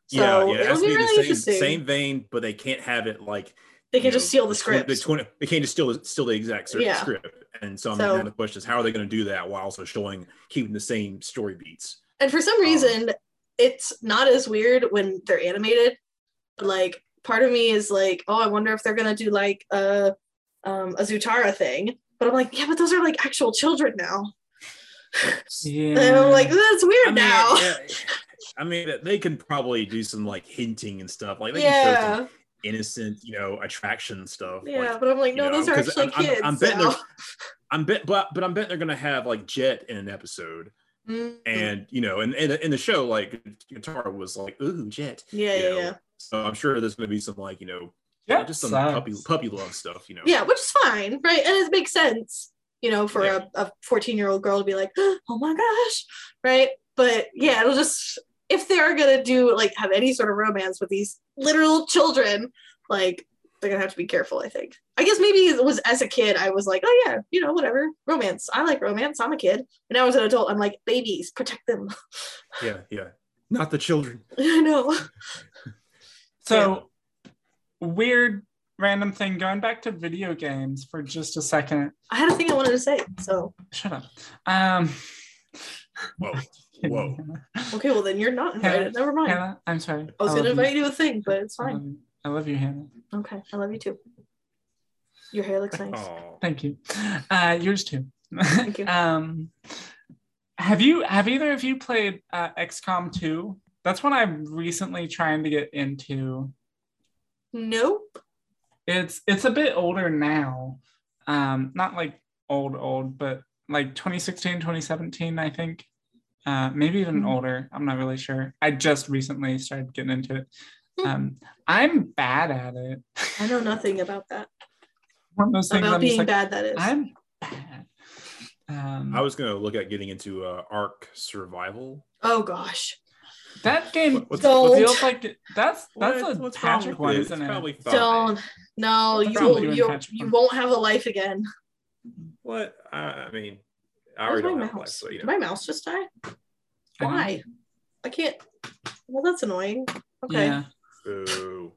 So yeah, yeah. It it'll has to be really the same, interesting. same vein, but they can't have it like they can you just know, steal the script. The 20, they can't just steal steal the exact script. Yeah. script. And so, So- the question is, how are they going to do that while also showing keeping the same story beats? And for some Um, reason, it's not as weird when they're animated. Like part of me is like, oh, I wonder if they're gonna do like a um a Zutara thing. But I'm like, yeah, but those are like actual children now. Yeah. <laughs> And I'm like, that's weird I mean, now. yeah, <laughs> I mean, they can probably do some like hinting and stuff. Like they can show Yeah, some innocent, you know, attraction stuff. yeah, Like, but I'm like, no, know, those are actually I'm- I'm- kids. I'm betting now. they're- <laughs> I'm bet, but but I'm betting they're gonna have like Jet in an episode, Mm, and you know, and in, in the show, like Katara was like, "Ooh, Jet." yeah, yeah, yeah, So I'm sure there's gonna be some like you know, Yeah, just some sucks. puppy puppy love stuff. You know. yeah, which is fine, right? And it makes sense, you know, for Yeah. a 14 year old girl to be like, <gasps> oh my gosh, right? But yeah, it'll just if they're gonna do like have any sort of romance with these literal children, like they're gonna have to be careful. I think. I guess maybe it was as a kid, I was like, oh yeah, you know, whatever, romance. I like romance. I'm a kid, and now as an adult, I'm like, babies, protect them. yeah, yeah. <laughs> Not the children. I know. So weird random thing going back to video games for just a second. I had a thing I wanted to say, so Shut up. Um Whoa, <laughs> whoa. okay, well then you're not invited. Never mind. Hannah, I'm sorry. I was I gonna love you. invite you to a thing, but it's I fine. love. I love you, Hannah. Okay, I love you too. Your hair looks nice. Thank you. Uh, yours too. Thank you. <laughs> um, have you have either of you played uh, XCOM 2? That's what I'm recently trying to get into. Nope. It's it's a bit older now. Um, not like old old, but like 2016, 2017, I think. Uh, maybe even Mhm. older. I'm not really sure. I just recently started getting into it. Hmm. Um, I'm bad at it. I know <laughs> nothing about that. One of those things About I'm being like, bad, that is. I'm bad. Um, I was gonna look at getting into uh, Ark Survival. oh gosh. That game What- what's- Don't. feels like that's that's What- a what's Patrick with one, isn't It's it? Probably fine. Don't. No, What's you will, you you won't have a life again. What? I, I mean, I Where's already my don't have life, mouse? so you Did my mouse just die? I know. Why? I can't. Well, that's annoying. Okay. Yeah. Boo.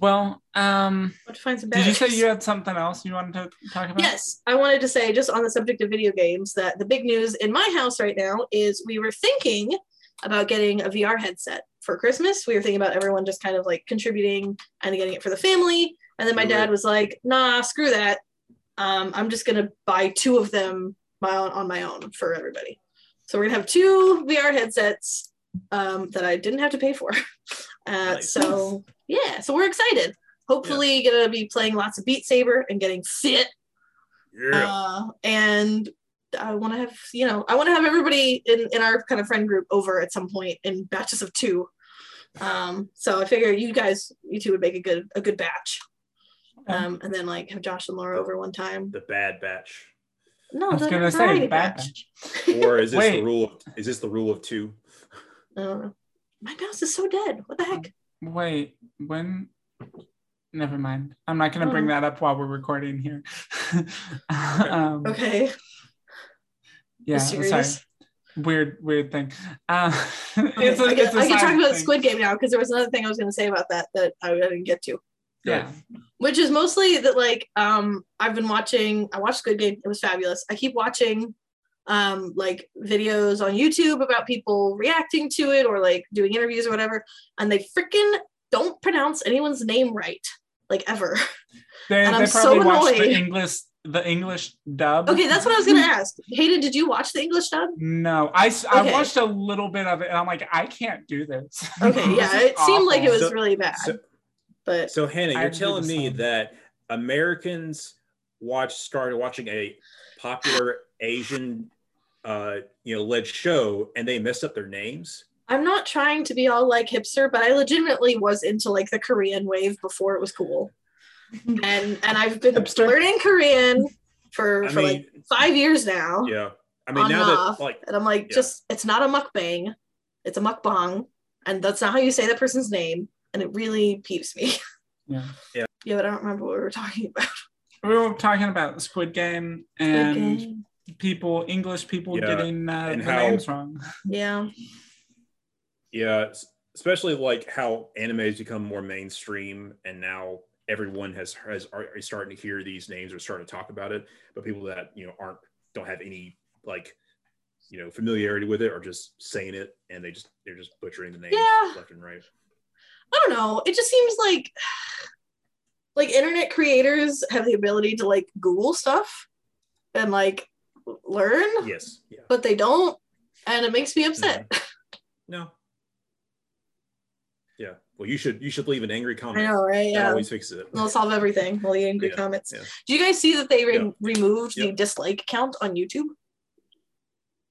Well, um, find some did you say you had something else you wanted to talk about? Yes, I wanted to say just on the subject of video games that the big news in my house right now is we were thinking about getting a VR headset for Christmas. We were thinking about everyone just kind of like contributing and getting it for the family. And then my dad was like, "Nah, screw that. Um, I'm just gonna buy two of them my own, on my own for everybody." So we're gonna have two VR headsets um, that I didn't have to pay for. <laughs> Uh, Nice. So yeah, so we're excited. Hopefully, gonna be playing lots of Beat Saber and getting fit Yeah. uh, and I want to have you know I want to have everybody in in our kind of friend group over at some point in batches of two. Um, so I figure you guys you two would make a good a good batch. Okay. Um, and then like have Josh and Laura over one time. the Bad Batch. No, I was the gonna variety say bad batch. batch. Or is this Wait. the rule? Of, is this the rule of two? I don't know. My mouse is so dead. What the heck? Wait, when? Never mind. I'm not gonna bring Oh. that up while we're recording here. <laughs> um, Okay. Yeah. Mysterious. Sorry. Weird, weird thing. Uh, it's <laughs> a, Okay, I can, it's a I can talk about thing. Squid Game now because there was another thing I was going to say about that that I didn't get to. Yeah. which is mostly that like um I've been watching I watched Squid Game it was fabulous I keep watching um like videos on YouTube about people reacting to it or like doing interviews or whatever and they freaking don't pronounce anyone's name right like ever They, And they I'm so probably watched the. English the English dub. okay that's what I was gonna ask Hayden did you watch the English dub No, I Okay. watched a little bit of it and I'm like, I can't do this. <laughs> okay yeah This is it seemed like it was So- really bad so- but So Hannah, you're do telling me that Americans watch started watching a popular Asian uh you know led show and they messed up their names? I'm not trying to be all like hipster but I legitimately was into like the Korean wave before it was cool and and I've been Hipster. learning Korean for I for like five years now. yeah. I mean on now and that like And I'm like, Yeah. just it's not a mukbang, it's a mukbang, and that's not how you say that person's name, and it really peeps me. <laughs> Yeah. yeah, yeah, but I don't remember what we were talking <laughs> about. We were talking about the Squid Game Squid and Game. people, English people Yeah, getting uh, and the how- names wrong. Yeah, Yeah, especially like how anime has become more mainstream, and now everyone has has are are starting to hear these names or starting to talk about it. But people that you know aren't don't have any like you know familiarity with it are just saying it, and they just they're just butchering the names Yeah. left and right. I don't know. It just seems like like internet creators have the ability to like Google stuff and like learn, Yes, yeah, but they don't, and it makes me upset. Mm-hmm. no, yeah. Well, you should you should leave an angry comment. I comment. know, right? That Yeah. always fixes it. We'll solve everything. All the angry Yeah, comments. yeah. Do you guys see that they re- Yeah. removed the dislike count on YouTube?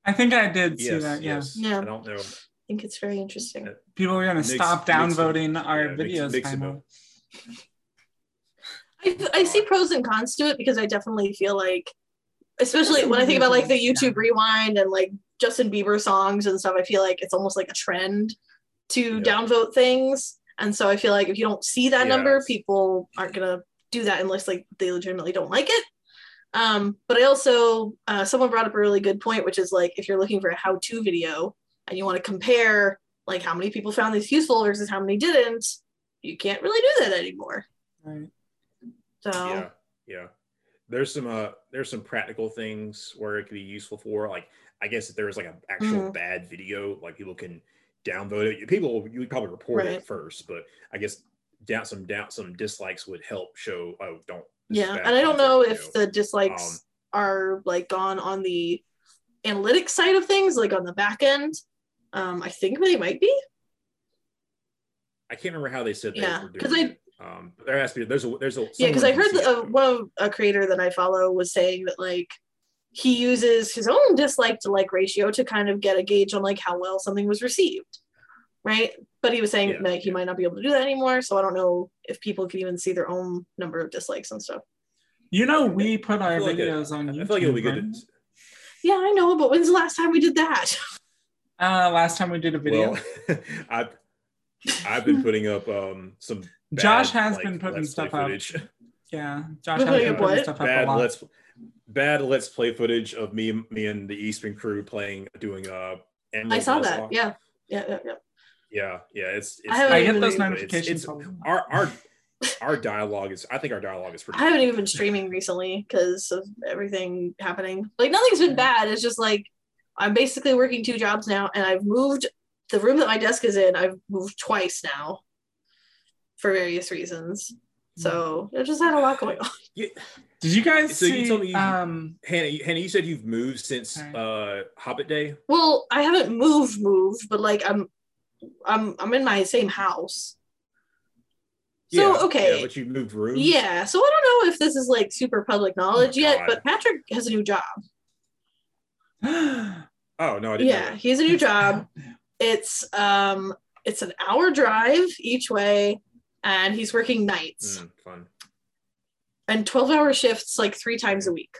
I think I did see that. Yeah. yes. Yeah. I don't know. I think it's very interesting. Yeah. People are going to stop downvoting our yeah, makes- videos. makes it. I, I see pros and cons to it because I definitely feel like, especially when I think about like the YouTube rewind and like Justin Bieber songs and stuff, I feel like it's almost like a trend to Yeah. downvote things. And so I feel like if you don't see that number, people aren't gonna do that unless like they legitimately don't like it. Um, but I also uh, someone brought up a really good point, which is like if you're looking for a how-to video and you want to compare like how many people found this useful versus how many didn't, you can't really do that anymore. Right. So yeah yeah there's some uh there's some practical things where it could be useful for like i guess if there was like an actual Mhm. bad video like people can downvote it. People you would probably report Right. it first but i guess down some down some dislikes would help show oh don't yeah and i don't know if the dislikes Um, are like gone on the analytics side of things like on the back end. Um i think they might be. I can't remember how they said Yeah, were 'cause doing I- um there has to be there's a there's a yeah because i heard that, uh, one of a creator that i follow was saying that like he uses his own dislike to like ratio to kind of get a gauge on like how well something was received right but he was saying Yeah, that he might not be able to do that anymore so i don't know if people can even see their own number of dislikes and stuff You know, we put our feel like it- videos on I YouTube. feel like it'll be good. right? to- yeah i know but when's the last time we did that <laughs> Uh, last time we did a video, Well, <laughs> I've I've been putting up um some bad, Josh has like, been putting Let's Play stuff up. yeah, Josh has been putting what? stuff up a lot. let's bad let's play footage of me me and the Eastman crew playing doing uh i saw Nuzlocke. that yeah yeah yeah, yeah. yeah yeah it's, it's I haven't I even get those notifications. it's- all the time. our our <laughs> our dialogue is I think our dialogue is pretty I haven't even been streaming recently because of everything happening. Like nothing's been bad. It's just like I'm basically working two jobs now, and I've moved the room that my desk is in. I've moved twice now for various reasons. So I just had a lot going on. Yeah. Did you guys So you told me you- um, Hannah, you- Hannah, you said you've moved since Sorry. uh Hobbit Day. Well, I haven't moved, moved, but like I'm, I'm, I'm in my same house. So Yeah, okay, yeah, but you moved rooms. yeah. So I don't know if this is like super public knowledge yet, God. but Patrick has a new job. <gasps> Oh no, I didn't. Yeah, know he has a new job. <laughs> It's um it's an hour drive each way and he's working nights Mm, fun. And 12 hour shifts like three times a week.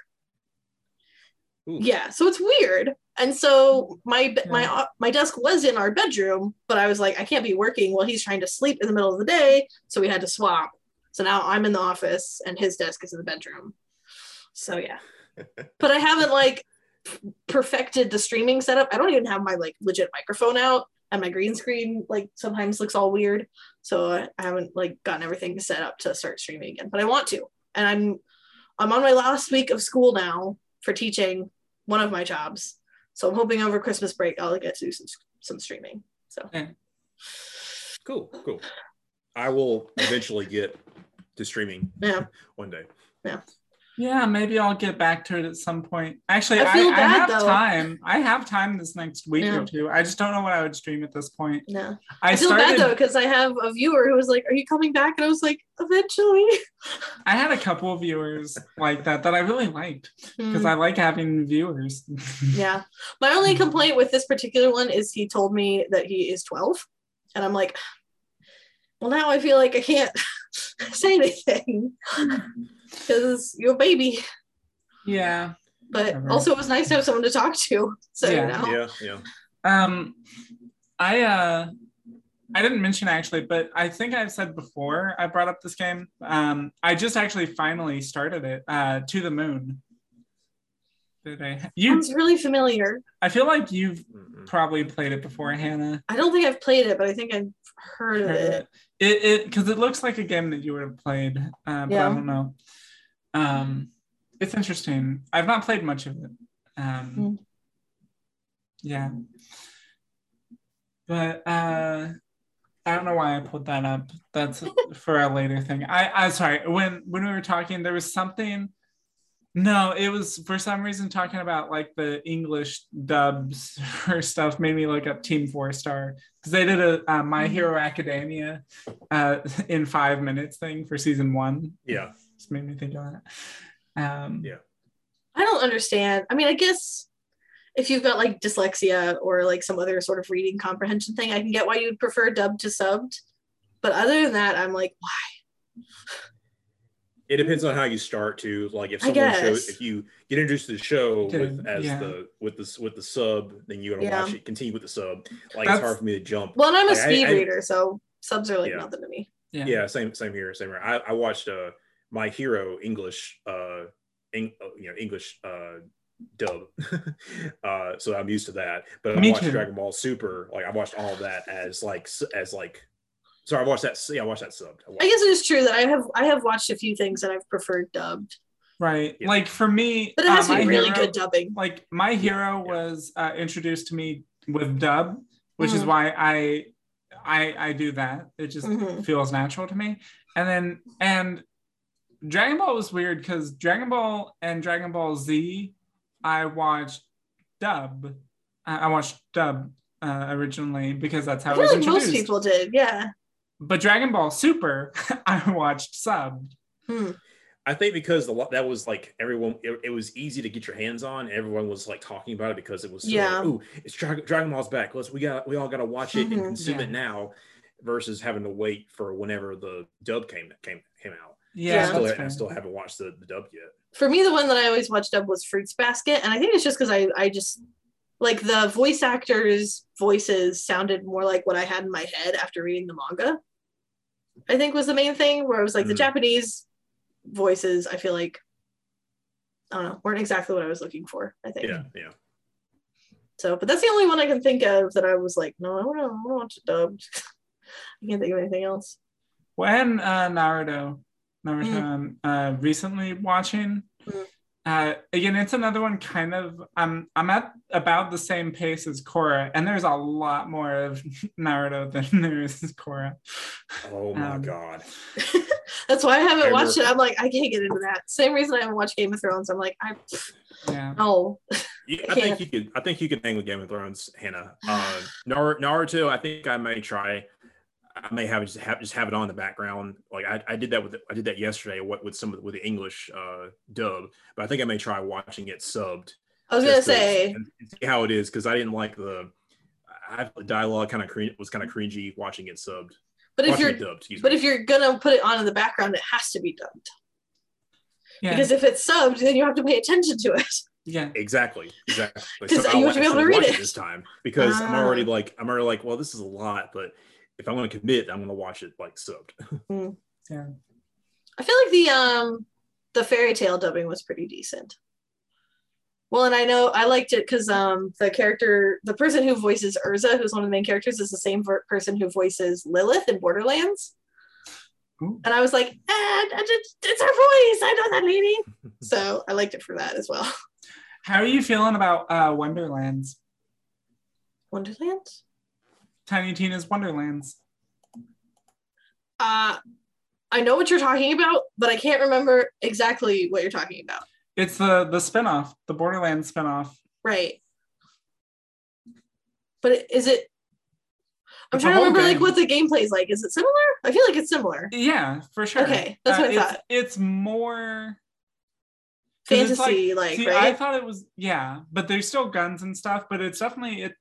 Ooh. Yeah, so it's weird. And so my my my desk was in our bedroom, but I was like I can't be working while he's trying to sleep in the middle of the day, so we had to swap. So now I'm in the office and his desk is in the bedroom. So yeah. <laughs> but I haven't like perfected the streaming setup. I don't even have my like legit microphone out and my green screen like sometimes looks all weird. So I haven't like gotten everything set up to start streaming again, but I want to. And I'm I'm on my last week of school now for teaching one of my jobs. So I'm hoping over Christmas break I'll get to do some some streaming. So Cool, cool. <sighs> I will eventually get to streaming yeah. one day. yeah, maybe I'll get back to it at some point. Actually, I I, feel I, have though. time. I have time this next week Yeah. or two. I just don't know what I would stream at this point. Yeah. I, I, feel started. bad though because I have a viewer who was like, "Are you coming back?" And I was like, "Eventually." <laughs> I had a couple of viewers like that that I really liked because Hmm. I like having viewers. <laughs> Yeah. My only complaint with this particular one is he told me that he is 12. And I'm like, well, now I feel like I can't <laughs> say anything because you're a baby. yeah. But Whatever. also, it was nice to have someone to talk to. So, Yeah. you know. Yeah, yeah. Um, I uh, I didn't mention actually, but I think I've said before I brought up this game. Um, I just actually finally started it. Uh, to the moon. Did I? You? Sounds really familiar. I feel like you've probably played it before, Hannah. I don't think I've played it, but I think I've heard of it. It it because it looks like a game that you would have played, uh, but Yeah. I don't know. Um, it's interesting. I've not played much of it. Um, Hmm. yeah, but uh, I don't know why I pulled that up. That's for a later thing. I I'm sorry. When when we were talking, there was something. No, it was for some reason talking about like the English dubs <laughs> or stuff made me look up Team Four Star because they did a uh, My Mhm. Hero Academia uh, in five minutes thing for season one. Yeah. Just made me think of that. Um, Yeah. I don't understand. I mean, I guess if you've got like dyslexia or like some other sort of reading comprehension thing, I can get why you'd prefer dubbed to subbed. But other than that, I'm like, why? It depends on how you start to like if someone shows if you get introduced to the show To- with as yeah. the with the with the sub, then you gotta Yeah. watch it, continue with the sub. Like That's- it's hard for me to jump. Well, and I'm a Like, I- speed I- reader, so subs are like Yeah. nothing to me. yeah. yeah same same here same here i, I watched uh my hero english uh Eng, uh, you know english uh dub <laughs> uh so i'm used to that but i Me watched too. dragon ball super like i watched all of that as like as like sorry i watched that yeah i watched that subbed I I guess it is true that I have I have watched a few things that I've preferred dubbed, Right. Yeah. Like for me, but it has uh, to be really Hero- good dubbing. like my hero was uh, introduced to me with dub which is Mhm. why i i i do that it just Mhm. feels natural to me and then and dragon ball was weird because dragon ball and dragon ball z i watched dub i I watched dub uh, originally because that's I how it feel was like introduced most people did. Yeah. but dragon ball super <laughs> i watched sub Hmm. I think because the that was like everyone, it, it was easy to get your hands on. Everyone was like talking about it because it was so Yeah. like, ooh, it's Dragon, Dragon Ball's back. Let's we got we all got to watch it and Mhm. consume Yeah. it now, versus having to wait for whenever the dub came came came out. Yeah, Yeah. I still, that's I still haven't watched the, the dub yet. For me, the one that I always watched dub was Fruits Basket, and I think it's just because I I just like the voice actors' voices sounded more like what I had in my head after reading the manga. I think was the main thing where it was like the Mhm. Japanese voices. I feel like I don't know weren't exactly what I was looking for. I think Yeah, yeah. so, but that's the only one I can think of that I was like, no, I want to I wanna watch it dubbed. <laughs> I can't think of anything else. when uh, Naruto, Naruto, um, uh, recently watching. Mm. Uh, again, it's another one kind of. I'm I'm at about the same pace as Korra, and there's a lot more of <laughs> Naruto than <laughs> there is Korra. Oh my Um, god. <laughs> That's why I haven't I watched it. I'm like, I can't get into that. Same reason I haven't watched Game of Thrones. I'm like, I Yeah, no. You- I I think you could. I think you could hang with Game of Thrones, Hannah. Uh, Nar- Naruto. I think I may try. I may have just have just have it on in the background. Like I, I did that with I did that yesterday. What with some of the, with the English uh, dub, but I think I may try watching it subbed. I was gonna say, and see how it is because I didn't like the. I the dialogue kind of cre- was kind of cringy watching it subbed. but if watching you're dubbed, but me. if you're gonna put it on in the background, it has to be dubbed. yeah, Because if it's subbed, then you have to pay attention to it. yeah. Exactly, exactly. <laughs> 'Cause I'll you have to be able to read watch it. this time because I'm Ah. already like I'm already like, well, this is a lot, but if I'm going to commit, I'm going to watch it like subbed. <laughs> yeah. I feel like the um the Fairy Tail dubbing was pretty decent. Well, and I know I liked it because um the character, the person who voices Erza, who's one of the main characters, is the same ver- person who voices Lilith in Borderlands. Ooh. And I was like, eh, I just- it's her voice. I know that lady. <laughs> so I liked it for that as well. How are you feeling about uh, Wonderlands? Wonderland. Tiny Tina's Wonderlands. Uh, I know what you're talking about, but I can't remember exactly what you're talking about. It's the the spinoff, the Borderlands spinoff. Right. But is it? I'm It's trying to remember like what the gameplay is like. Is it similar? I feel like it's similar. Yeah, for sure. Okay, that's what I it's, thought. It's more Fantasy, like, see, I thought it was yeah, but there's still guns and stuff, but it's definitely it.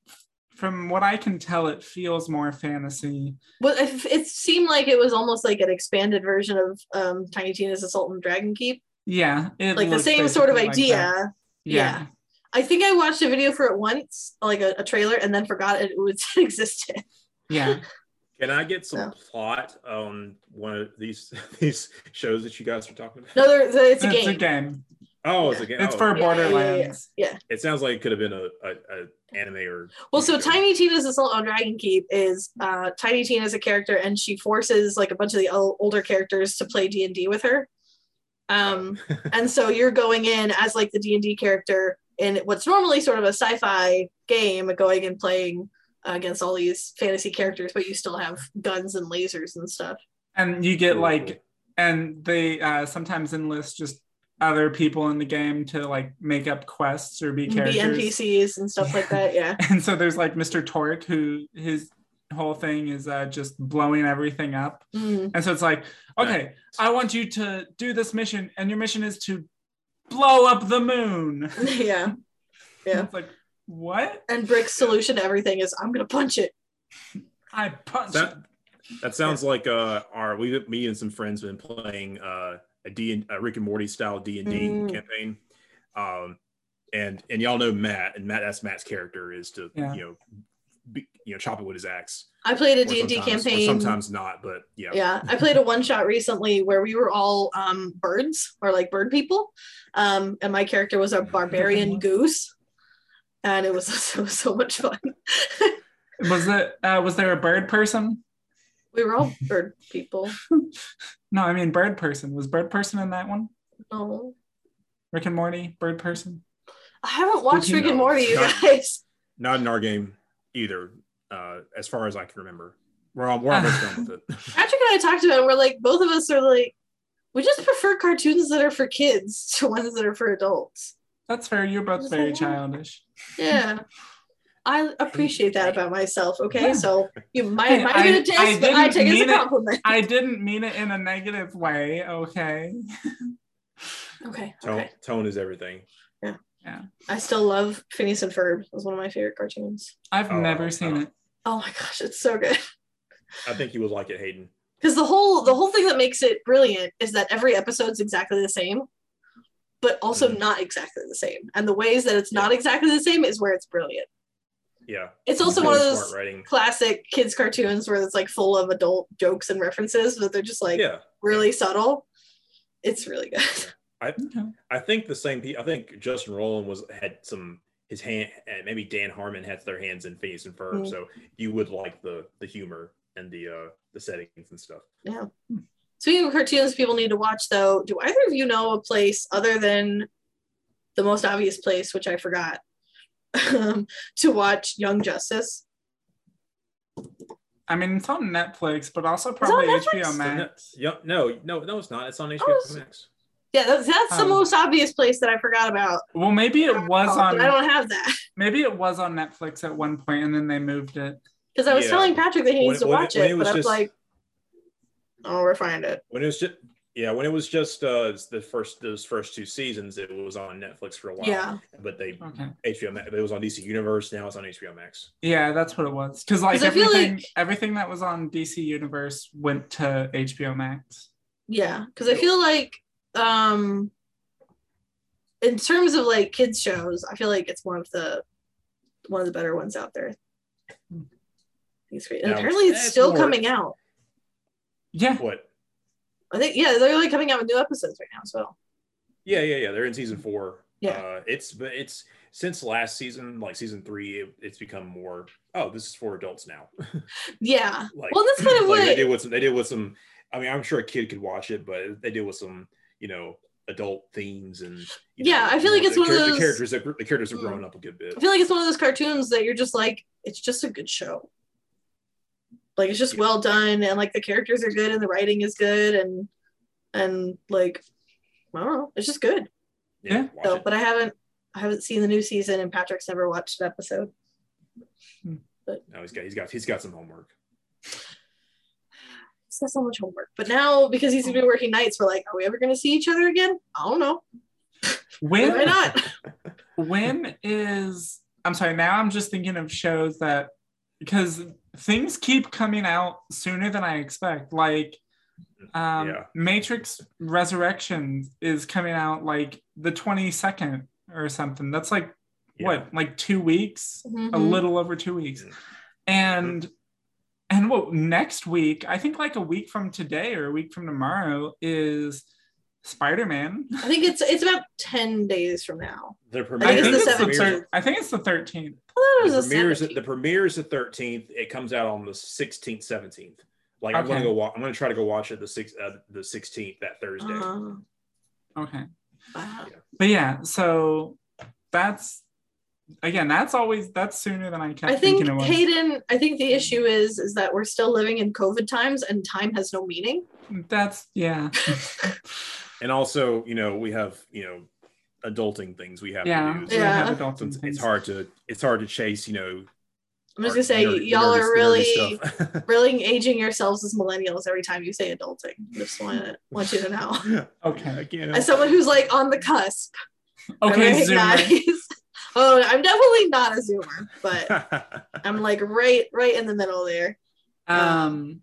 From what I can tell, it feels more fantasy. Well, it, it seemed like it was almost like an expanded version of um, Tiny Tina's Assault on Dragon Keep, Yeah, it like the same sort of basically like idea. yeah. yeah, I think I watched a video for it once, like a, a trailer, and then forgot it was it <laughs> existed. yeah. Can I get some No. plot on one of these <laughs> these shows that you guys are talking about? No, there, there- it's a it's a game. Oh, it's a game. It's oh, for Yeah, yeah, yeah, yeah. Borderlands. Yeah. It sounds like it could have been a, a, a anime or. Well, so TV show. Tiny Tina's Assault on Dragon Keep is uh, Tiny Tina is a character, and she forces like a bunch of the o- older characters to play D and D with her. Um, <laughs> and so you're going in as like the D and D character in what's normally sort of a sci-fi game, going and playing uh, against all these fantasy characters, but you still have guns and lasers and stuff. and you get like and they uh sometimes enlist just other people in the game to like make up quests or be characters. Be NPCs and stuff like that. Yeah. <laughs> and so there's like mr Torgue who his whole thing is uh just blowing everything up Mm. and so it's like okay i want you to do this mission and your mission is to blow up the moon <laughs> yeah. <laughs> Yeah. it's like what And Brick's solution to everything is I'm gonna punch it. i punched That that sounds like uh our we me and some friends been playing uh a D a Rick and Morty style D and D Mm. campaign, um and and y'all know Matt and Matt that's Matt's character is to Yeah. you know be, you know chop it with his axe. I played a D D&D sometimes- or campaign. sometimes not, but yeah. yeah i played a one shot recently where we were all um birds or like bird people um and my character was a <laughs> barbarian goose and it was, <laughs> it was so much fun <laughs> was it uh was there a bird person we were all bird people. <laughs> No i mean bird person. Was bird person in that one? No. Rick and morty bird person? I haven't watched Spooky rick and morty you Not- guys. Not in our game either, uh, as far as I can remember. We're all, we're almost done with it. <laughs> patrick and i talked about it we're like both of us are like we just prefer cartoons that are for kids to ones that are for adults. That's fair. You're both very childish. Yeah <laughs> I appreciate that about myself. Okay, Yeah. so you might Hey, might have been I- a diss, I but I didn't take it as mean a it- compliment. I didn't mean it in a negative way, okay? Okay. Tone, Okay. tone is everything. Yeah. Yeah. I still love Phineas and Ferb. It was one of my favorite cartoons. I've Oh, never seen don't- it. Oh my gosh, it's so good. I think you would like it, Hayden. Because the whole the whole thing that makes it brilliant is that every episode's exactly the same, but also Mhm. not exactly the same. And the ways that it's not exactly the same is where it's brilliant. Yeah. It's also Really one of those classic kids cartoons where it's like full of adult jokes and references, but they're just like Yeah. really subtle. It's really good. <laughs> Okay. I think the same. I think Justin Roiland was had some his hand, and maybe Dan Harmon had their hands in Phineas and Ferb, Mm. so you would like the the humor and the uh the settings and stuff. Yeah. Speaking of cartoons people need to watch though, do either of you know a place other than the most obvious place, which I forgot, um, to watch Young Justice? I mean, it's on Netflix, but also probably HBO So no, Max. yeah, no, no, no, it's not. It's on HBO Oh, it's- Max. Yeah, that's, that's the Um, most obvious place that I forgot about. Well, maybe it was Oh, but I don't have that <laughs> Maybe it was on Netflix at one point, and then they moved it. because I was Yeah. telling Patrick that he When- needs to when it- watch when it, it but I was just- like, "Oh, we'll find it." When it was just yeah, when it was just uh the first those first two seasons, it was on Netflix for a while. Yeah. But they Okay. HBO Max. It was on DC Universe. Now it's on HBO Max. Yeah, that's what it was. Because like 'Cause I feel everything, like- everything that was on DC Universe went to HBO Max. Yeah, because I feel like, um, in terms of like kids shows, I feel like it's one of the one of the better ones out there. It's great. And Now, apparently, it's it's still more- coming out. Yeah. What? I think yeah, they're like coming out with new episodes right now as well. Yeah, yeah, yeah. They're in season four. Yeah. Uh, it's but it's since last season, like season three, it, it's become more. Oh, this is for adults now. <laughs> Yeah. like, Well, that's kind of like what they did with some. They did with some. I mean, I'm sure a kid could watch it, but they did with some. You know, adult themes and. Yeah, know, I feel like the it's one of those- The characters, that, the characters have Mm. grown up a good bit. I feel like it's one of those cartoons that you're just like, it's just a good show. Like it's just Yeah. well done, and like the characters are good, and the writing is good, and and like I don't know, it's just good. Yeah. So, but I haven't I haven't seen the new season, and Patrick's never watched an episode. Hmm. But No, he's got he's got he's got some homework. He's got so much homework, but now because he's been working nights, we're like, are we ever going to see each other again? I don't know. <laughs> When Why not? <laughs> when is I'm sorry, now I'm just thinking of shows that because things keep coming out sooner than I expect. Like um Yeah. Matrix Resurrection is coming out like the 22nd or something. That's like Yeah. what, like two weeks? A Mhm. little over two weeks. Mhm. And and what next week, I think like a week from today or a week from tomorrow is Spider-Man. I think it's it's about ten days from now. The I premiere, think think, it's it's the the 17th. thir- I think it's the 13th. I thought it the was a premiere is the premiere is the thirteenth. It comes out on the sixteenth, seventeenth. Like I'm gonna go. Wa- I'm gonna try to go watch it the six uh, the sixteenth that Thursday. Uh, Okay. wow. But yeah, so that's again, that's always that's sooner than I kept I think thinking it was. Hayden. I think the issue is is that we're still living in COVID times, and time has no meaning. That's yeah. <laughs> <laughs> And also, you know, we have you know adulting things we have yeah. to do. So Yeah. have adults so it's, hard to it's hard to chase. You know, I'm just gonna say nerdy- y'all nerdy- are really <laughs> really aging yourselves as millennials every time you say adulting. Just want to want you to know. <laughs> Okay. Again, As someone who's like on the cusp, Okay, Zoomer. <laughs> oh, I'm definitely not a zoomer, but I'm like right right in the middle there. Um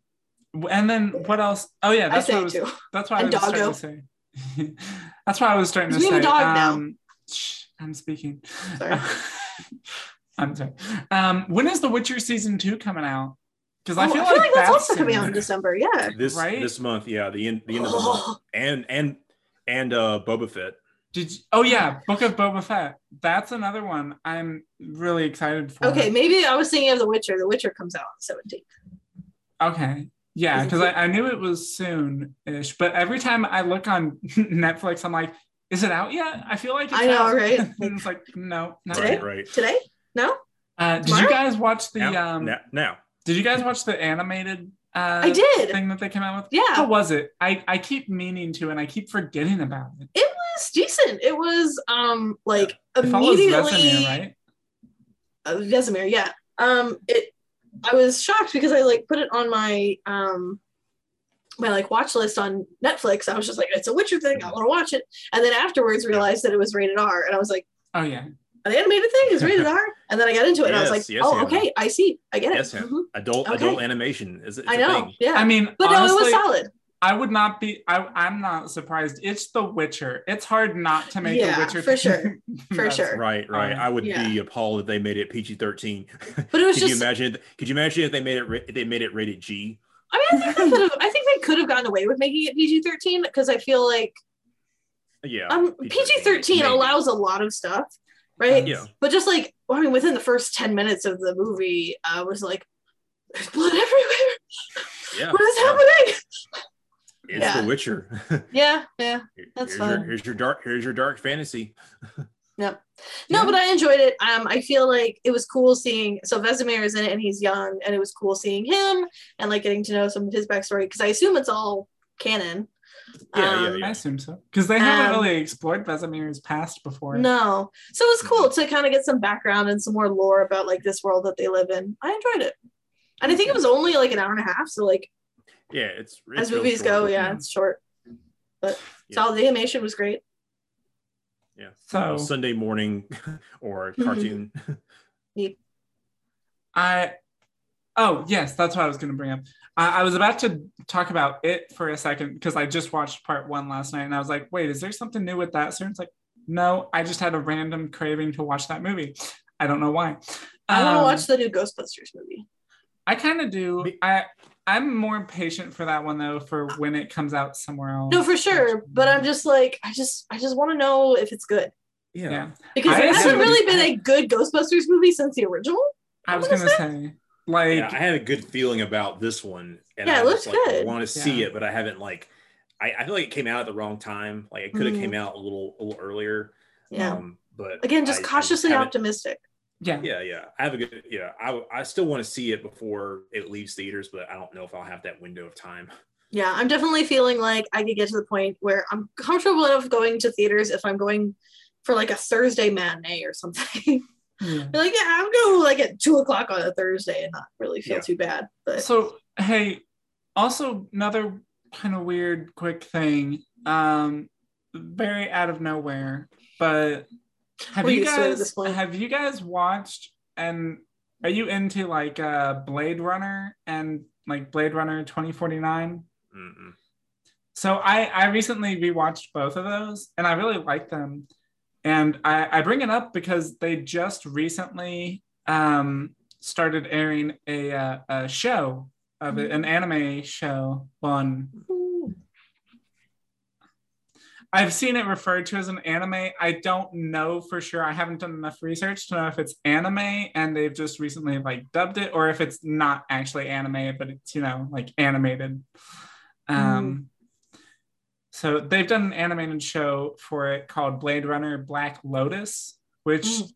w- and then what else? Oh yeah, I that's what I say was too. that's what I And was starting doggo. to say. <laughs> that's what I was starting to We say. have a dog now. um, shh, I'm speaking. Sorry. <laughs> I'm sorry. Um, when is The Witcher season two coming out? Because Oh, I feel like, that's, also coming out in. December. Yeah. this Right? this month, yeah, the end the end of the month, <gasps> and and and uh Boba Fett. Did you, oh yeah, Book of Boba Fett. That's another one I'm really excited for. Okay, maybe I was thinking of The Witcher. The Witcher comes out on the 17th. Okay. Yeah, because I, I knew it was soon-ish, but every time I look on <laughs> Netflix, I'm like, is it out yet? I feel like it's I know, out. right? <laughs> and it's like, no, not Today? yet. Right, right. Today? No? Uh, did Tomorrow? you guys watch the Now, um? now, now. Did you guys watch the animated uh I did. thing that they came out with? Yeah. How was it? I I keep meaning to, and I keep forgetting about it. It was decent. It was um like It follows immediately Vesemir, right? uh, Vesemir, yeah. Um, it. I was shocked because I like put it on my um my like watch list on Netflix. I was just like, it's a Witcher thing. I want to watch it. And then afterwards realized that it was rated R, and I was like, Oh yeah. an animated thing is rated <laughs> R. And then I got into it, and I was like, yes, oh, Hannah. okay, I see, I get it. Yes, Hannah. Mhm. Adult Okay. adult animation is it? I a know, thing. yeah. I mean, but no, it was solid. I would not be. I, I'm not surprised. It's The Witcher. It's hard not to make Yeah, a Witcher for sure. <laughs> For sure. Right, right. Um, I would yeah. be appalled if they made it PG thirteen. <laughs> But it was could you imagine? Could you imagine if they made it? ra- They made it rated G. I mean, I think they could have. I think they could have gotten away with making it PG thirteen because I feel like Yeah. um PG thirteen maybe. allows a lot of stuff, right? Yeah. But just like I mean, within the first ten minutes of the movie, I was like, "There's blood everywhere. Yeah. <laughs> What is yeah. happening?" It's Yeah. The Witcher. <laughs> Yeah, yeah. That's here's fun. Your, here's your dark. Here's your dark fantasy. <laughs> No, Yeah. but I enjoyed it. Um, I feel like it was cool seeing. So Vesemir is in it, and he's young, and it was cool seeing him and like getting to know some of his backstory because I assume it's all canon. Yeah, yeah, Um, yeah. I assume so because they haven't Um, really explored Vesemir's past before. No, so it was cool to kind of get some background and some more lore about like this world that they live in. I enjoyed it, and I think it was only like an hour and a half. So like Yeah, it's, it's as movies short. go, yeah, yeah. it's short, but Yeah. so the animation was great. Yeah. So Uh, Sunday morning <laughs> or Mhm. cartoon. <laughs> I, oh yes, that's what I was going to bring up. I, I was about to talk about it for a second because I just watched part one last night, and I was like, wait, is there something new with that? So it's like, no, I just had a random craving to watch that movie. I don't know why. I want to Um, watch the new Ghostbusters movie. I kind of do. I I'm more patient for that one though, for when it comes out somewhere else. No, for sure, but I'm just like I just I just want to know if it's good yeah. yeah. because I there hasn't really been a good Ghostbusters movie since the original. I was gonna is say, like, Yeah, I had a good feeling about this one, and Yeah, I it looks like, good. want to see Yeah. it, but I haven't like. I, I feel like it came out at the wrong time. Like it could have Mhm. came out a little a little earlier. Yeah, Um, but again, just I- I cautiously haven't- optimistic. Yeah, Yeah, yeah. I have a good. Yeah, I I still want to see it before it leaves theaters, but I don't know if I'll have that window of time. Yeah, I'm definitely feeling like I could get to the point where I'm comfortable enough going to theaters if I'm going for like a Thursday matinee or something. <laughs> yeah. Like, yeah, I'm going like at two o'clock on a Thursday and not really feel Yeah. too bad. But So hey, also another kind of weird quick thing. Um, very out of nowhere, but have We're you used to it at guys have you guys watched and are you into like uh Blade Runner and like Blade Runner 2049? Mm-mm. So I I recently rewatched both of those and I really like them. And I, I bring it up because they just recently um, started airing a, uh, a show of it, an anime show on. I've seen it referred to as an anime. I don't know for sure. I haven't done enough research to know if it's anime and they've just recently like dubbed it or if it's not actually anime, but it's, you know, like animated. Um, so they've done an animated show for it called Blade Runner Black Lotus, which Mm.